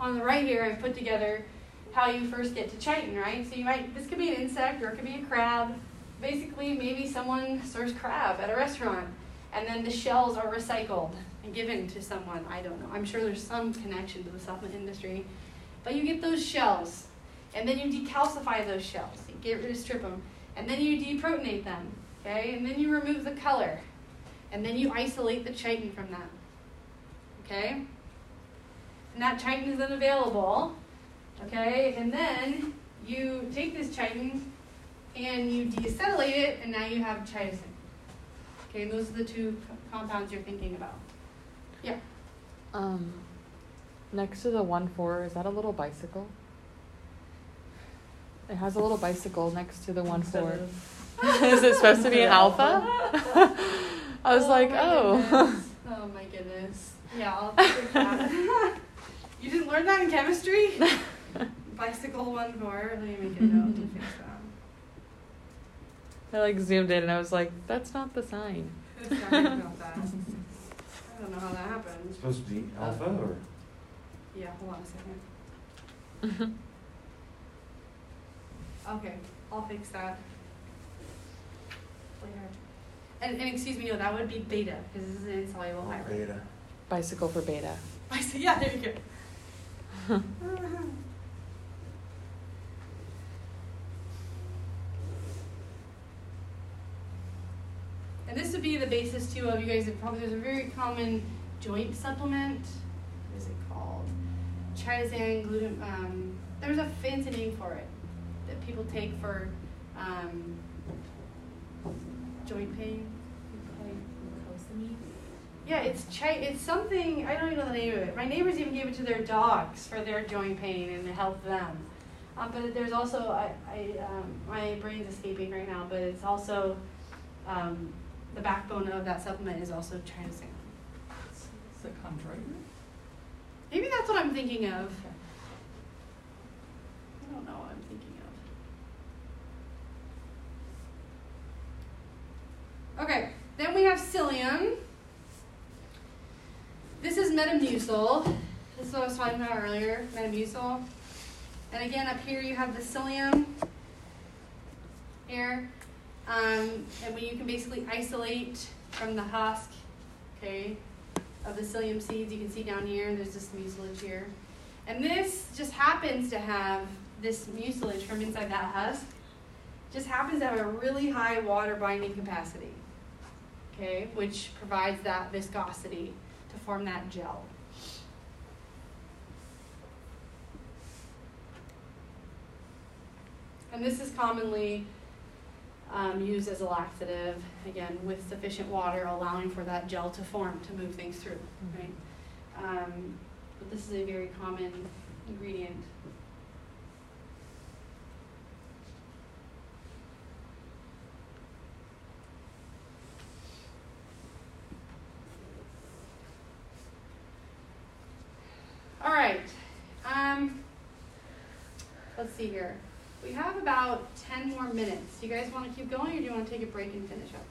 On the right here, I've put together how you first get to chitin, right? So you might this could be an insect or it could be a crab. Basically, maybe someone serves crab at a restaurant, and then the shells are recycled and given to someone. I don't know. I'm sure there's some connection to the supplement industry, but you get those shells, and then you decalcify those shells. You get rid of strip them and then you deproteinate them, okay? And then you remove the color, and then you isolate the chitin from them, okay? And that chitin is then available, okay? And then you take this chitin and you deacetylate it, and now you have chitosan. Okay, those are the two compounds you're thinking about. Yeah. Um, next to the one four, is that a little bicycle? It has a little bicycle next to the one Instead four. Is it supposed to be an alpha? I was oh like, oh. goodness. Oh my goodness. Yeah, I'll fix that. you didn't learn that in chemistry? Bicycle one four. Let me make a note to fix that. I like zoomed in and I was like, that's not the sign. Sorry about that. I don't know how that happened. It's supposed to be alpha or? Yeah, hold on a second. Okay, I'll fix that later. And, and excuse me, no, that would be beta because this is an insoluble fiber. Beta. Bicycle for beta. Bicycle. Yeah, there you go. and this would be the basis too of you guys have probably there's a very common joint supplement. What is it called? Chitosan gluten. Um, there's a fancy name for it that people take for um, joint pain. Yeah, it's chi- it's something I don't even know the name of it. My neighbors even gave it to their dogs for their joint pain and to help them. Um, but there's also I, I um, my brain's escaping right now, but it's also um, the backbone of that supplement is also. Is it chondroitin? Maybe that's what I'm thinking of. I don't know what I'm thinking of. Okay, then we have psyllium. This is Metamucil. This is what I was talking about earlier, Metamucil. And again, up here you have the psyllium here. Um, and when you can basically isolate from the husk, okay, of the psyllium seeds. You can see down here, there's this mucilage here. And this just happens to have this mucilage from inside that husk, just happens to have a really high water binding capacity, okay, which provides that viscosity to form that gel. And this is commonly um, used as a laxative, again, with sufficient water allowing for that gel to form to move things through, right? Um, but this is a very common ingredient. All right. Um, let's see here. We have about 10 more minutes. Do you guys want to keep going or do you want to take a break and finish up?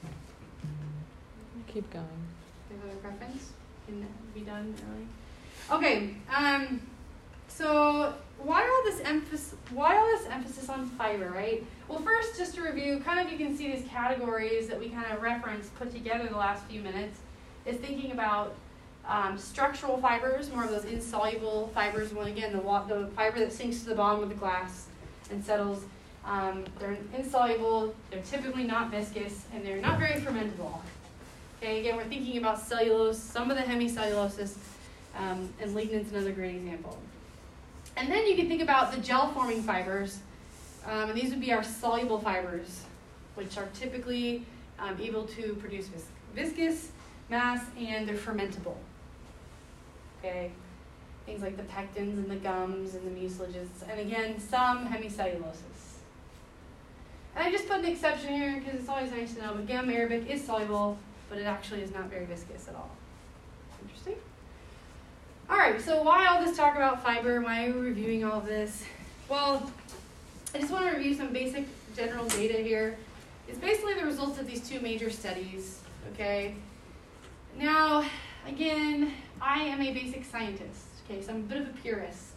Keep going. Do you have a preference? Can it be done early? Okay. Um, so why all this emphasis? Why all this emphasis on fiber, right? Well, first, just to review, kind of you can see these categories that we kind of referenced, put together the last few minutes, is thinking about um, structural fibers, more of those insoluble fibers. One again, the the fiber that sinks to the bottom of the glass and settles. Um, they're insoluble. They're typically not viscous, and they're not very fermentable. Okay, again, we're thinking about cellulose, some of the hemicelluloses, um, and lignin's another great example. And then you can think about the gel forming fibers, um, and these would be our soluble fibers, which are typically um, able to produce vis- viscous mass and they're fermentable. Okay, things like the pectins and the gums and the mucilages, and again, some hemicelluloses. And I just put an exception here because it's always nice to know, but gum arabic is soluble, but it actually is not very viscous at all. Interesting. All right, so why all this talk about fiber? Why are we reviewing all this? Well, I just want to review some basic general data here. It's basically the results of these two major studies, okay? Now, again, I am a basic scientist, okay, so I'm a bit of a purist.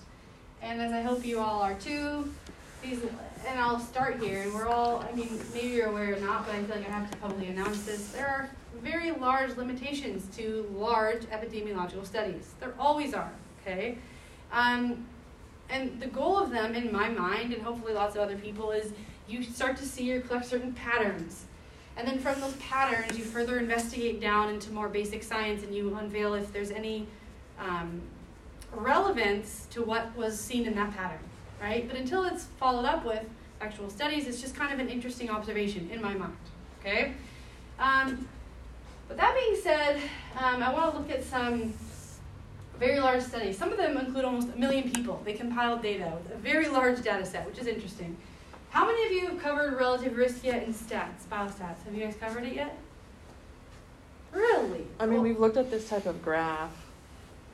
And as I hope you all are too, these, and I'll start here, and we're all, I mean, maybe you're aware or not, but I feel like I have to publicly announce this. There are very large limitations to large epidemiological studies. There always are, okay? Um, and the goal of them, in my mind, and hopefully lots of other people, is you start to see or collect certain patterns. And then from those patterns, you further investigate down into more basic science and you unveil if there's any um, relevance to what was seen in that pattern, right? But until it's followed up with actual studies, it's just kind of an interesting observation in my mind, okay? Um, but that being said, um, I want to look at some very large studies. Some of them include almost a million people. They compiled data with a very large data set, which is interesting. How many of you have covered relative risk yet in stats, biostats? Have you guys covered it yet? Really? I mean, we've looked at this type of graph,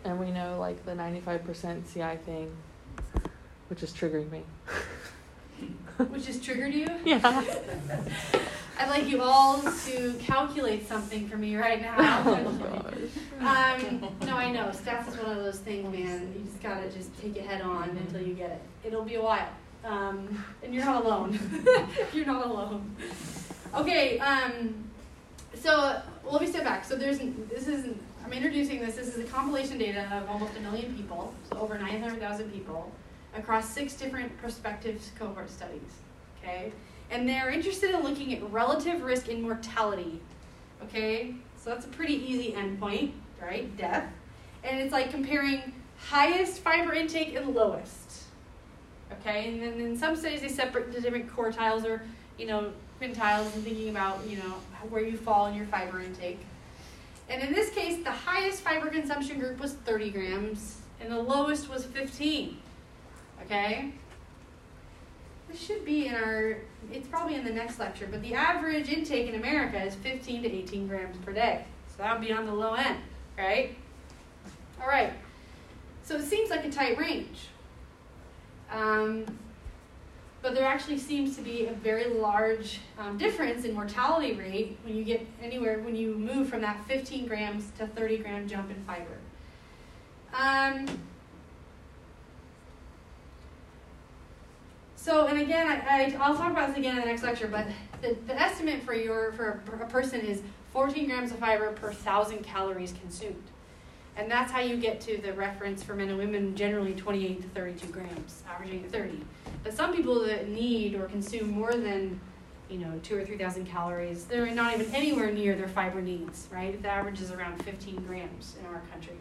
and we know like the 95% CI thing, which is triggering me. Which has triggered you? yeah. I'd like you all to calculate something for me right now. Oh gosh. Um, no, I know. Stats is one of those things, man. You just gotta just take it head on until you get it. It'll be a while. Um, and you're not alone. you're not alone. Okay, um, so well, let me step back. So there's this is I'm introducing this. This is a compilation data of almost a million people, so over 900,000 people, across six different prospective cohort studies. Okay, and they're interested in looking at relative risk in mortality. Okay, so that's a pretty easy endpoint, right? Death, and it's like comparing highest fiber intake and lowest. Okay, and then in some studies they separate the different quartiles or you know quintiles and thinking about you know where you fall in your fiber intake. And in this case, the highest fiber consumption group was 30 grams, and the lowest was 15. Okay? This should be in our, it's probably in the next lecture, but the average intake in America is 15 to 18 grams per day. So that would be on the low end, right? All right. So it seems like a tight range. Um, but there actually seems to be a very large um, difference in mortality rate when you get anywhere when you move from that 15 grams to 30 gram jump in fiber. Um, so, and again, I, I, I'll talk about this again in the next lecture, but the, the estimate for your for a, a person is 14 grams of fiber per thousand calories consumed. And that's how you get to the reference for men and women, generally 28 to 32 grams, averaging at 30. But some people that need or consume more than, you know, two or 3,000 calories, they're not even anywhere near their fiber needs, right? The average is around 15 grams in our country.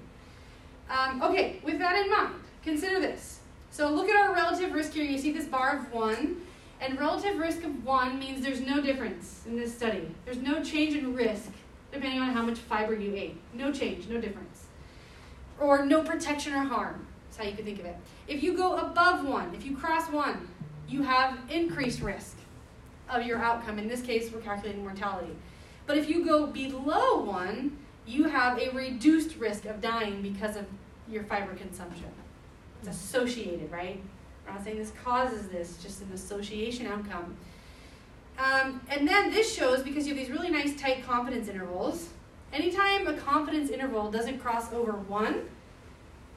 Um, okay, with that in mind, consider this. So look at our relative risk here. You see this bar of 1. And relative risk of 1 means there's no difference in this study. There's no change in risk depending on how much fiber you ate. No change, no difference. Or no protection or harm. That's how you could think of it. If you go above 1, if you cross 1, you have increased risk of your outcome. In this case, we're calculating mortality. But if you go below 1, you have a reduced risk of dying because of your fiber consumption. It's associated, right? We're not saying this causes this, just an association outcome. Um, and then this shows because you have these really nice tight confidence intervals. Anytime a confidence interval doesn't cross over one,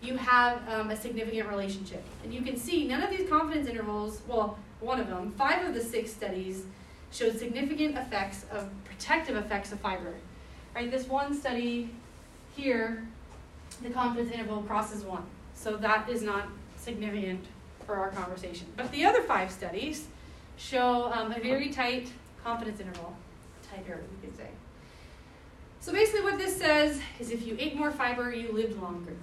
you have um, a significant relationship. And you can see none of these confidence intervals, well, one of them, five of the six studies showed significant effects of protective effects of fiber. Right, this one study here, the confidence interval crosses one. So that is not significant for our conversation. But the other five studies show um, a very tight confidence interval, tighter, you could say. So basically, what this says is if you ate more fiber, you lived longer.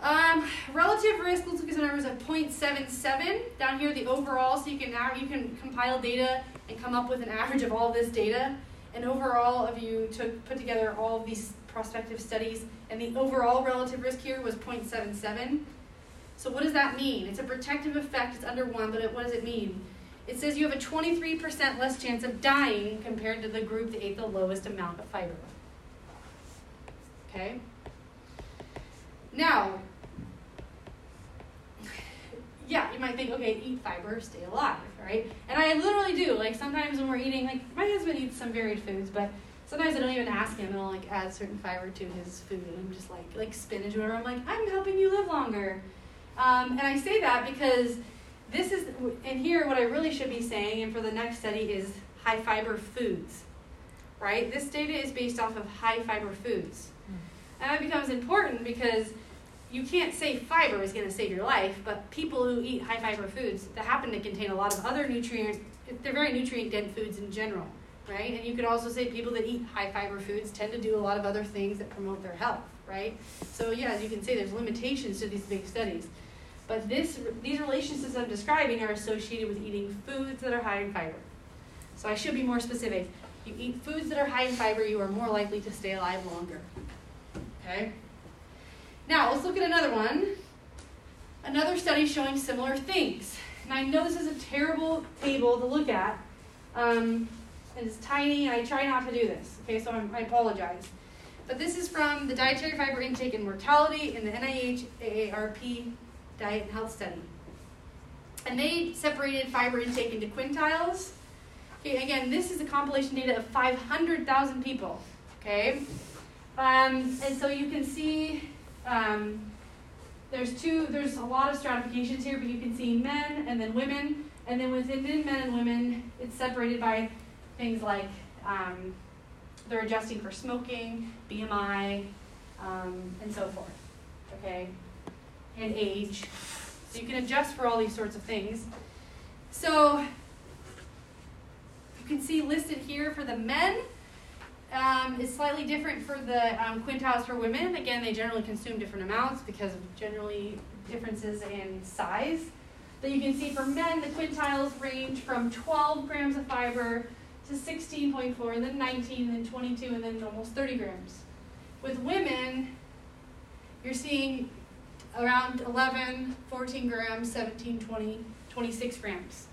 Um, relative risk, let's look at some numbers of 0.77 down here, the overall, so you can now you can compile data and come up with an average of all this data. And overall, of you took put together all of these prospective studies, and the overall relative risk here was 0.77. So what does that mean? It's a protective effect. It's under one, but it, what does it mean? It says you have a 23% less chance of dying compared to the group that ate the lowest amount of fiber. Okay? Now, yeah, you might think, okay, eat fiber, stay alive, right? And I literally do. Like sometimes when we're eating, like my husband eats some varied foods, but sometimes I don't even ask him, and I'll like add certain fiber to his food, and I'm just like, like spinach or whatever. I'm like, I'm helping you live longer. Um, and I say that because this is, and here what I really should be saying, and for the next study, is high fiber foods, right? This data is based off of high fiber foods. And that becomes important because you can't say fiber is going to save your life, but people who eat high fiber foods that happen to contain a lot of other nutrient, they're very nutrient dense foods in general, right? And you could also say people that eat high fiber foods tend to do a lot of other things that promote their health, right? So yeah, as you can say, there's limitations to these big studies. But this, these relationships I'm describing are associated with eating foods that are high in fiber. So I should be more specific. You eat foods that are high in fiber, you are more likely to stay alive longer. Okay? Now, let's look at another one. Another study showing similar things. And I know this is a terrible table to look at. Um, and it's tiny, and I try not to do this. Okay, so I'm, I apologize. But this is from the Dietary Fiber Intake and Mortality in the NIH AARP Diet and Health Study. And they separated fiber intake into quintiles. Okay, again, this is a compilation data of 500,000 people. Okay? Um, and so you can see um, there's two, there's a lot of stratifications here, but you can see men and then women. And then within men and women, it's separated by things like um, they're adjusting for smoking, BMI, um, and so forth. Okay? And age. So you can adjust for all these sorts of things. So you can see listed here for the men um, is slightly different for the um, quintiles for women. Again, they generally consume different amounts because of generally differences in size. But you can see for men, the quintiles range from 12 grams of fiber to 16.4, and then 19, and then 22, and then almost 30 grams. With women, you're seeing around 11, 14 grams, 17, 20, 26 grams.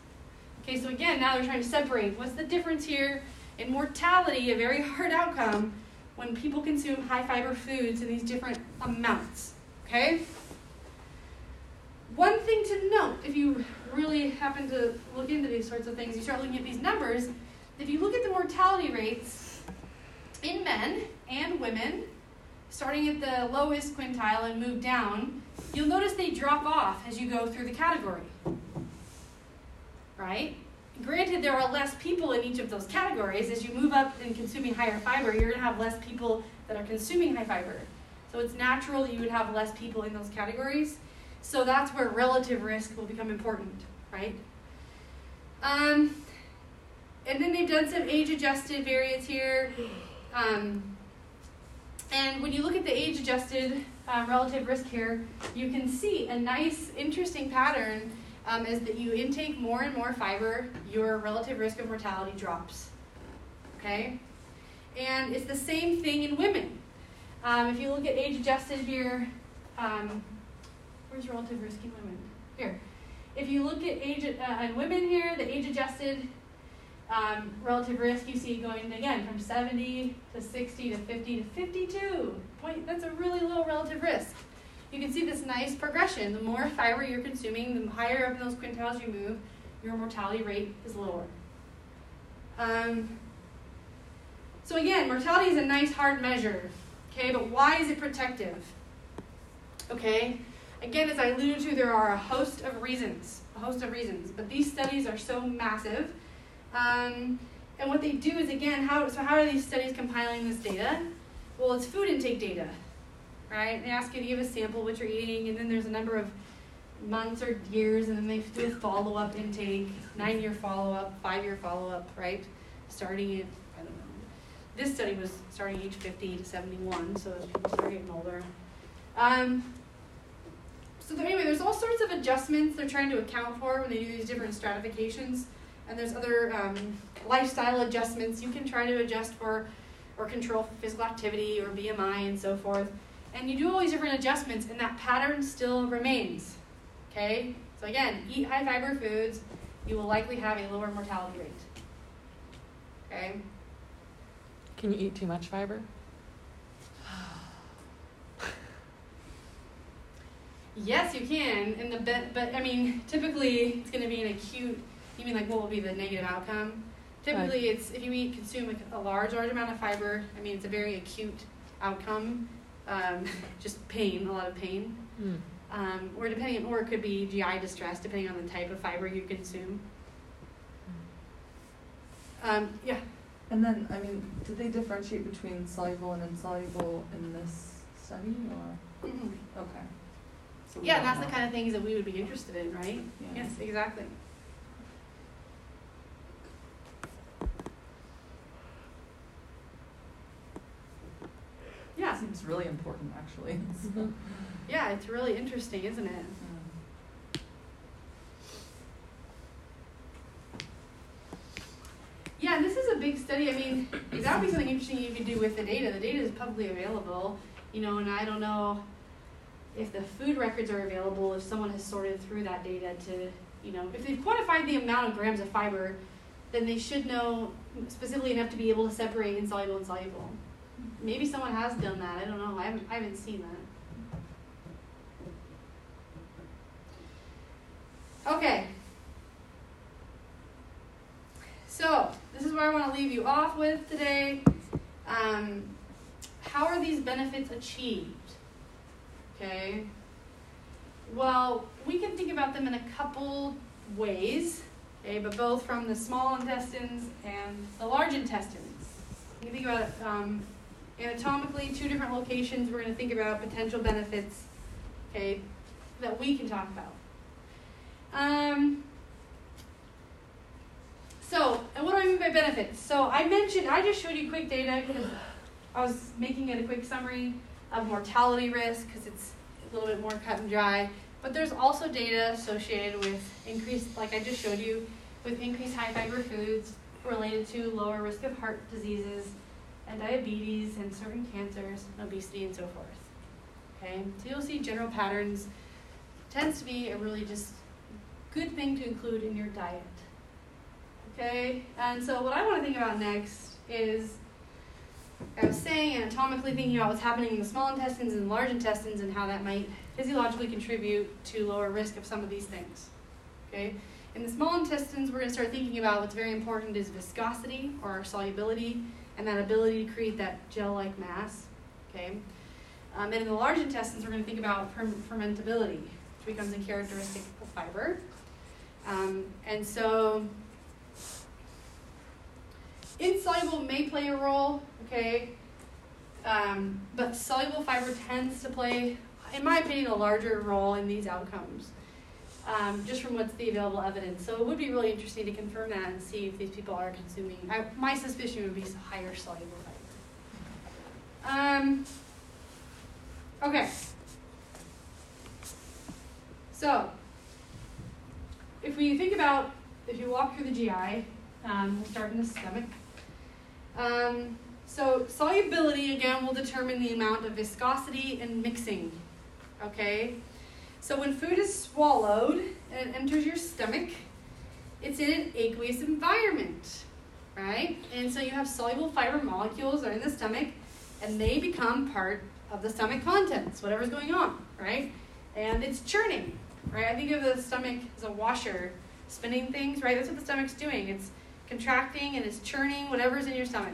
Okay, so again, now they're trying to separate. What's the difference here? In mortality, a very hard outcome when people consume high fiber foods in these different amounts. Okay? One thing to note, if you really happen to look into these sorts of things, you start looking at these numbers, if you look at the mortality rates in men and women, starting at the lowest quintile and move down, you'll notice they drop off as you go through the category. Right? granted, there are less people in each of those categories. As you move up in consuming higher fiber, you're going to have less people that are consuming high fiber. So it's natural you would have less people in those categories. So that's where relative risk will become important, right? Um, and then they've done some age-adjusted variants here. Um, and when you look at the age-adjusted um, relative risk here, you can see a nice, interesting pattern um, is that you intake more and more fiber, your relative risk of mortality drops. Okay? And it's the same thing in women. Um, if you look at age adjusted here, um, where's relative risk in women? Here. If you look at age uh, in women here, the age adjusted um, relative risk you see going again from 70 to 60 to 50 to 52. Point, that's a really low relative risk you can see this nice progression. The more fiber you're consuming, the higher up in those quintiles you move, your mortality rate is lower. Um, so again, mortality is a nice hard measure, okay, but why is it protective? Okay, again, as I alluded to, there are a host of reasons, a host of reasons, but these studies are so massive. Um, and what they do is, again, how, so how are these studies compiling this data? Well, it's food intake data right? They ask you to give a sample what you're eating, and then there's a number of months or years, and then they do a follow up intake, nine year follow up, five year follow up, right? Starting at, I don't know. This study was starting age 50 to 71, so people start getting older. Um, so anyway, there's all sorts of adjustments they're trying to account for when they do these different stratifications, and there's other um, lifestyle adjustments you can try to adjust for or control for physical activity or BMI and so forth. And you do all these different adjustments, and that pattern still remains. Okay? So again, eat high fiber foods, you will likely have a lower mortality rate. Okay? Can you eat too much fiber? yes, you can. And the but I mean, typically it's going to be an acute. You mean like what will be the negative outcome? Typically, right. it's if you eat consume a large large amount of fiber. I mean, it's a very acute outcome um, just pain, a lot of pain. Mm. Um, or depending, or it could be GI distress, depending on the type of fiber you consume. Um, yeah. And then, I mean, did they differentiate between soluble and insoluble in this study, or? Mm-hmm. Okay. So yeah, that's know. the kind of things that we would be interested in, right? Yeah. Yes, exactly. Yeah. It Seems really important, actually. Yeah, it's really interesting, isn't it? Mm. Yeah, and this is a big study. I mean, that would be something interesting you could do with the data. The data is publicly available, you know, and I don't know if the food records are available, if someone has sorted through that data to, you know, if they've quantified the amount of grams of fiber, then they should know specifically enough to be able to separate insoluble and soluble. Maybe someone has done that. I don't know. I haven't, I haven't seen that. Okay. So, this is where I want to leave you off with today. Um, how are these benefits achieved? Okay. Well, we can think about them in a couple ways, okay, but both from the small intestines and the large intestines. You think about it um, anatomically, two different locations. We're going to think about potential benefits, okay, that we can talk about. Um, so, and what do I mean by benefits? So I mentioned, I just showed you quick data because I was making it a quick summary of mortality risk because it's a little bit more cut and dry. But there's also data associated with increased, like I just showed you, with increased high fiber foods related to lower risk of heart diseases and diabetes and certain cancers, obesity, and so forth. Okay, so you'll see general patterns. Tends to be a really just good thing to include in your diet. Okay, and so what I want to think about next is I was saying anatomically thinking about what's happening in the small intestines and large intestines and how that might physiologically contribute to lower risk of some of these things. Okay, in the small intestines, we're going to start thinking about what's very important is viscosity or solubility and that ability to create that gel-like mass. Okay, um, and in the large intestines, we're going to think about fermentability, which becomes a characteristic of fiber. Um, and so insoluble may play a role, okay, um, but soluble fiber tends to play, in my opinion, a larger role in these outcomes, um, just from what's the available evidence. So it would be really interesting to confirm that and see if these people are consuming. I, my suspicion would be higher soluble fiber. Um, okay. So, if we think about, if you walk through the GI, um, we'll start in the stomach. Um, so solubility again will determine the amount of viscosity and mixing. Okay? So when food is swallowed and it enters your stomach, it's in an aqueous environment, right? And so you have soluble fiber molecules that are in the stomach and they become part of the stomach contents, whatever's going on, right? And it's churning, right? I think of the stomach as a washer spinning things, right? That's what the stomach's doing. It's contracting and it's churning whatever's in your stomach.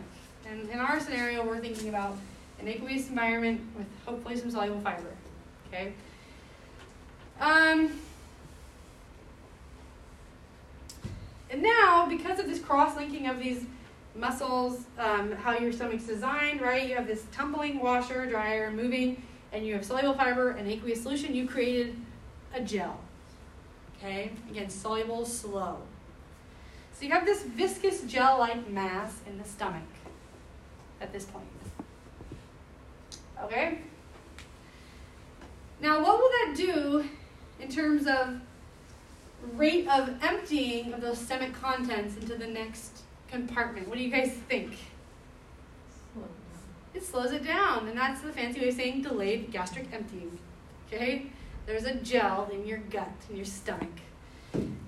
And in our scenario, we're thinking about an aqueous environment with hopefully some soluble fiber. Okay. Um, and now, because of this cross-linking of these muscles, um, how your stomach's designed, right? You have this tumbling washer, dryer, moving, and you have soluble fiber and aqueous solution. You created a gel. Okay. Again, soluble, slow. So you have this viscous gel-like mass in the stomach at this point. Okay? Now, what will that do in terms of rate of emptying of those stomach contents into the next compartment? What do you guys think? It slows it down, and that's the fancy way of saying delayed gastric emptying. Okay? There's a gel in your gut, in your stomach.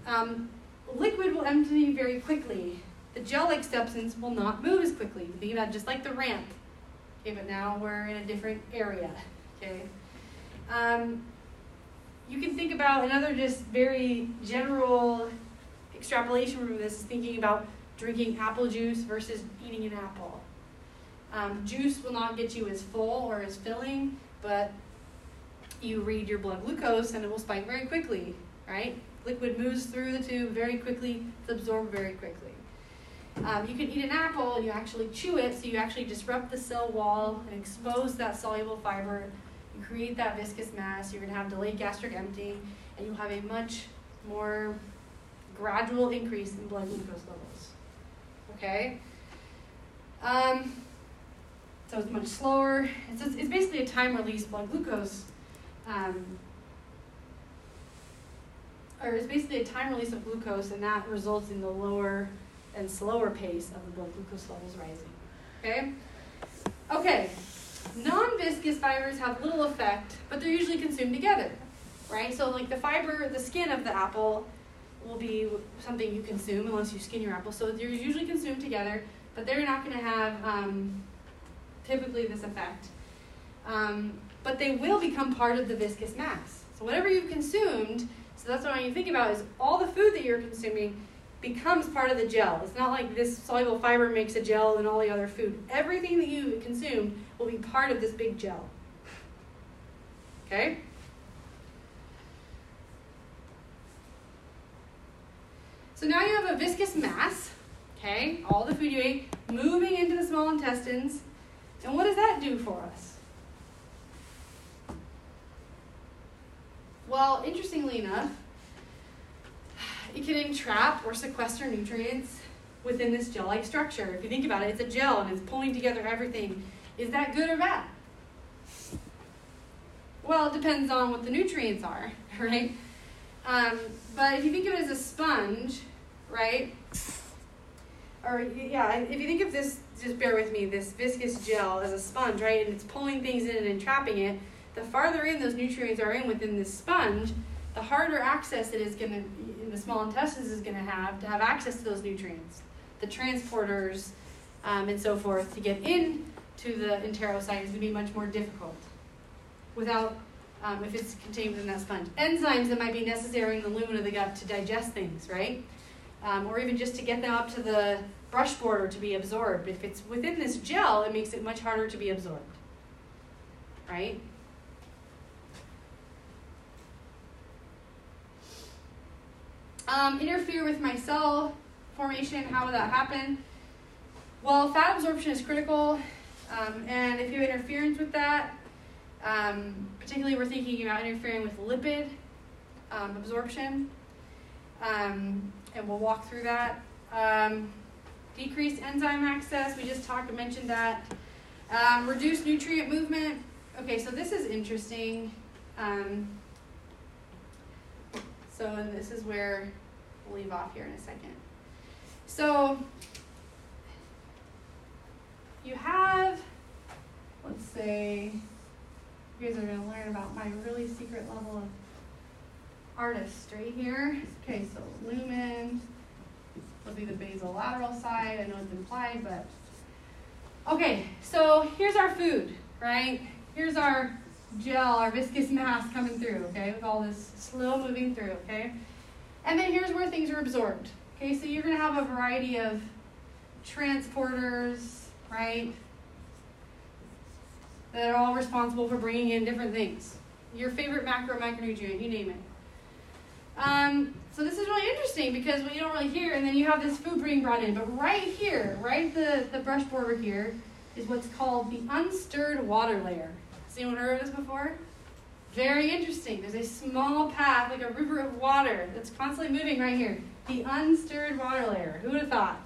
Um, liquid will empty very quickly. The gel-like substance will not move as quickly. Think about it just like the ramp. Okay, but now we're in a different area. Okay. Um, you can think about another just very general extrapolation from this is thinking about drinking apple juice versus eating an apple. Um, juice will not get you as full or as filling, but you read your blood glucose and it will spike very quickly, right? Liquid moves through the tube very quickly, it's absorbed very quickly. Um, you can eat an apple and you actually chew it, so you actually disrupt the cell wall and expose that soluble fiber. Create that viscous mass. You're going to have delayed gastric emptying, and you'll have a much more gradual increase in blood glucose levels. Okay? Um, so it's much slower. It's, it's basically a time release blood glucose. Um, or it's basically a time release of glucose, and that results in the lower and slower pace of the blood glucose levels rising. Okay? Okay. Non-viscous fibers have little effect, but they're usually consumed together. Right? So like the fiber, the skin of the apple will be something you consume unless you skin your apple. So they're usually consumed together, but they're not going to have um, typically this effect. Um, but they will become part of the viscous mass. So whatever you've consumed, so that's what you think about is all the food that you're consuming becomes part of the gel. It's not like this soluble fiber makes a gel and all the other food. Everything that you consume will be part of this big gel. Okay? So now you have a viscous mass, okay, all the food you ate moving into the small intestines. And what does that do for us? Well, interestingly enough, it can entrap or sequester nutrients within this gel-like structure. If you think about it, it's a gel and it's pulling together everything. Is that good or bad? Well, it depends on what the nutrients are, right? Um, but if you think of it as a sponge, right? Or yeah, if you think of this, just bear with me, this viscous gel as a sponge, right? And it's pulling things in and trapping it. The farther in those nutrients are in within this sponge, the harder access it is going to, in the small intestines is going to have to have access to those nutrients, the transporters, um, and so forth to get in to the enterocyte is going to be much more difficult without um, if it's contained within that sponge. Enzymes that might be necessary in the lumen of the gut to digest things, right? Um, or even just to get them up to the brush border to be absorbed. If it's within this gel, it makes it much harder to be absorbed, right? Um, interfere with micelle formation, how would that happen? Well, fat absorption is critical, um, and if you have interference with that, um, particularly we're thinking about interfering with lipid um, absorption, um, and we'll walk through that. Um, decreased enzyme access, we just talked, mentioned that. Um, reduced nutrient movement. Okay, so this is interesting. So, and this is where we'll leave off here in a second. So, you have, let's say, you guys are going to learn about my really secret level of artistry here. Okay, so lumen will be the basolateral side. I know it's implied, but okay. So here's our food, right? Here's our gel, our viscous mass coming through. Okay, with all this slow moving through. Okay, and then here's where things are absorbed. Okay, so you're going to have a variety of transporters, right? That are all responsible for bringing in different things. Your favorite macro, micronutrient, you name it. Um, so this is really interesting because what you don't really hear, and then you have this food being brought in. But right here, right the, the brush border here, is what's called the unstirred water layer. Has anyone heard of this before? Very interesting. There's a small path, like a river of water, that's constantly moving right here. The unstirred water layer. Who would have thought?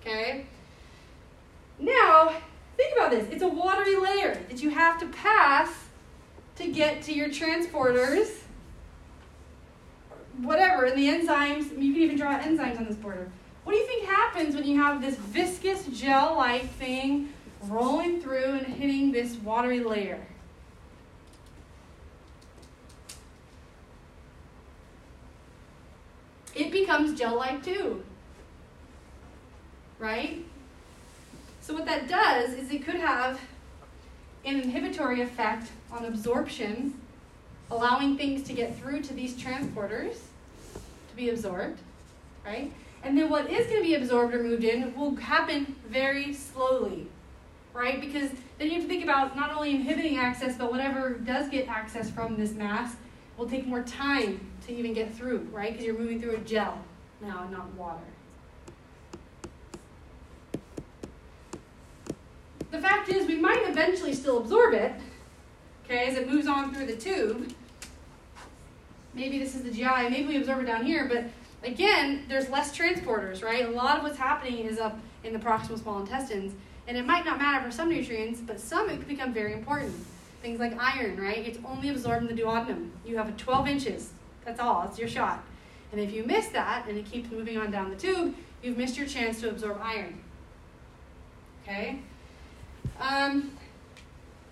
Okay? Now, think about this. It's a watery layer that you have to pass to get to your transporters whatever, and the enzymes, you can even draw enzymes on this border. What do you think happens when you have this viscous gel like thing rolling through and hitting this watery layer? It becomes gel like too. Right? So, what that does is it could have an inhibitory effect on absorption allowing things to get through to these transporters to be absorbed, right? And then what is going to be absorbed or moved in will happen very slowly, right? Because then you have to think about not only inhibiting access, but whatever does get access from this mass will take more time to even get through, right? Because you're moving through a gel now, not water. The fact is, we might eventually still absorb it, okay, as it moves on through the tube, maybe this is the GI, maybe we absorb it down here, but again, there's less transporters, right? A lot of what's happening is up in the proximal small intestines, and it might not matter for some nutrients, but some it can become very important. Things like iron, right? It's only absorbed in the duodenum. You have 12 inches. That's all. It's your shot. And if you miss that and it keeps moving on down the tube, you've missed your chance to absorb iron. Okay? Um,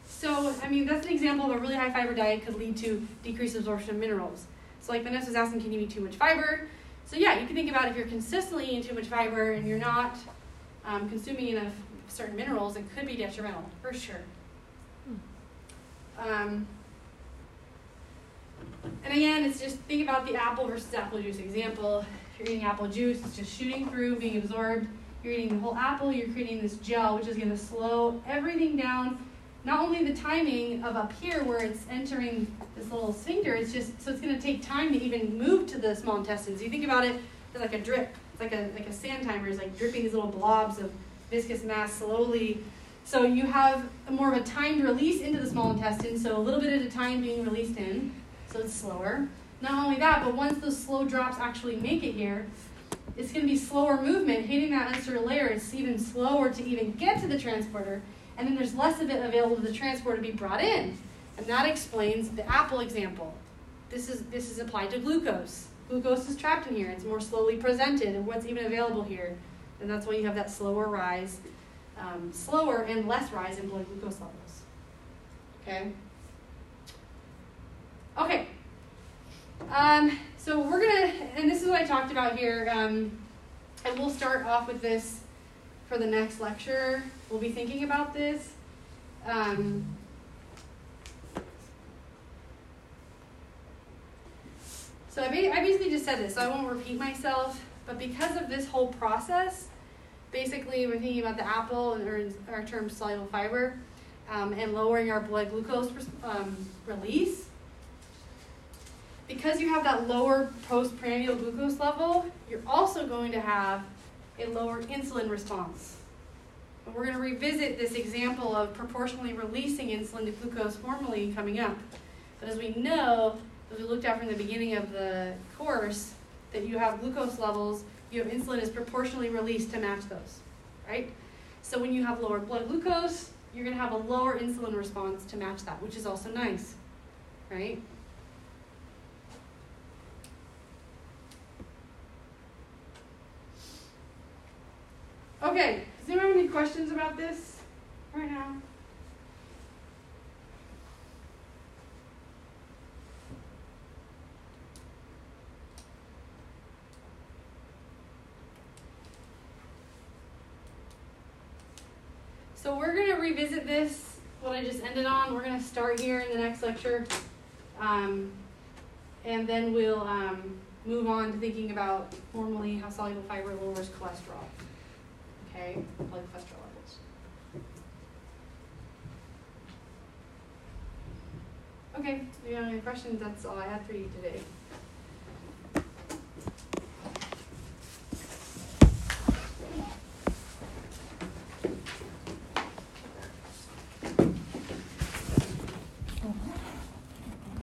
so, I mean, that's an example of a really high fiber diet could lead to decreased absorption of minerals. So like Vanessa was asking, can you eat too much fiber? So yeah, you can think about if you're consistently eating too much fiber and you're not um, consuming enough certain minerals, it could be detrimental, for sure. Um, and again, it's just think about the apple versus apple juice example. If you're eating apple juice, it's just shooting through, being absorbed. You're eating the whole apple, you're creating this gel, which is going to slow everything down not only the timing of up here where it's entering this little sphincter, it's just so it's going to take time to even move to the small intestines. You think about it as like a drip. It's like a like a sand timer is like dripping these little blobs of viscous mass slowly. So you have more of a timed release into the small intestine, so a little bit at a time being released in, so it's slower. Not only that, but once those slow drops actually make it here, it's going to be slower movement hitting that unstirred layer. It's even slower to even get to the transporter and then there's less of it available to the transport to be brought in. And that explains the apple example. This is, this is applied to glucose. Glucose is trapped in here. It's more slowly presented and what's even available here. And that's why you have that slower rise, um, slower and less rise in blood glucose levels. Okay? Okay. Um, so we're going to, and this is what I talked about here, um, and we'll start off with this for the next lecture We'll be thinking about this. Um, so I, I basically just said this, so I won't repeat myself, but because of this whole process, basically we're thinking about the apple or our term soluble fiber um, and lowering our blood glucose um, release. Because you have that lower postprandial glucose level, you're also going to have a lower insulin response. And we're going to revisit this example of proportionally releasing insulin to glucose formally coming up. But as we know, as we looked at from the beginning of the course, that you have glucose levels, you have insulin is proportionally released to match those, right? So when you have lower blood glucose, you're going to have a lower insulin response to match that, which is also nice, right? Okay, does anyone have any questions about this right now? So we're going to revisit this, what I just ended on. We're going to start here in the next lecture. Um, and then we'll um, move on to thinking about formally how soluble fiber lowers cholesterol. Okay, blood cholesterol levels. Okay, if you have any questions, that's all I had for you today.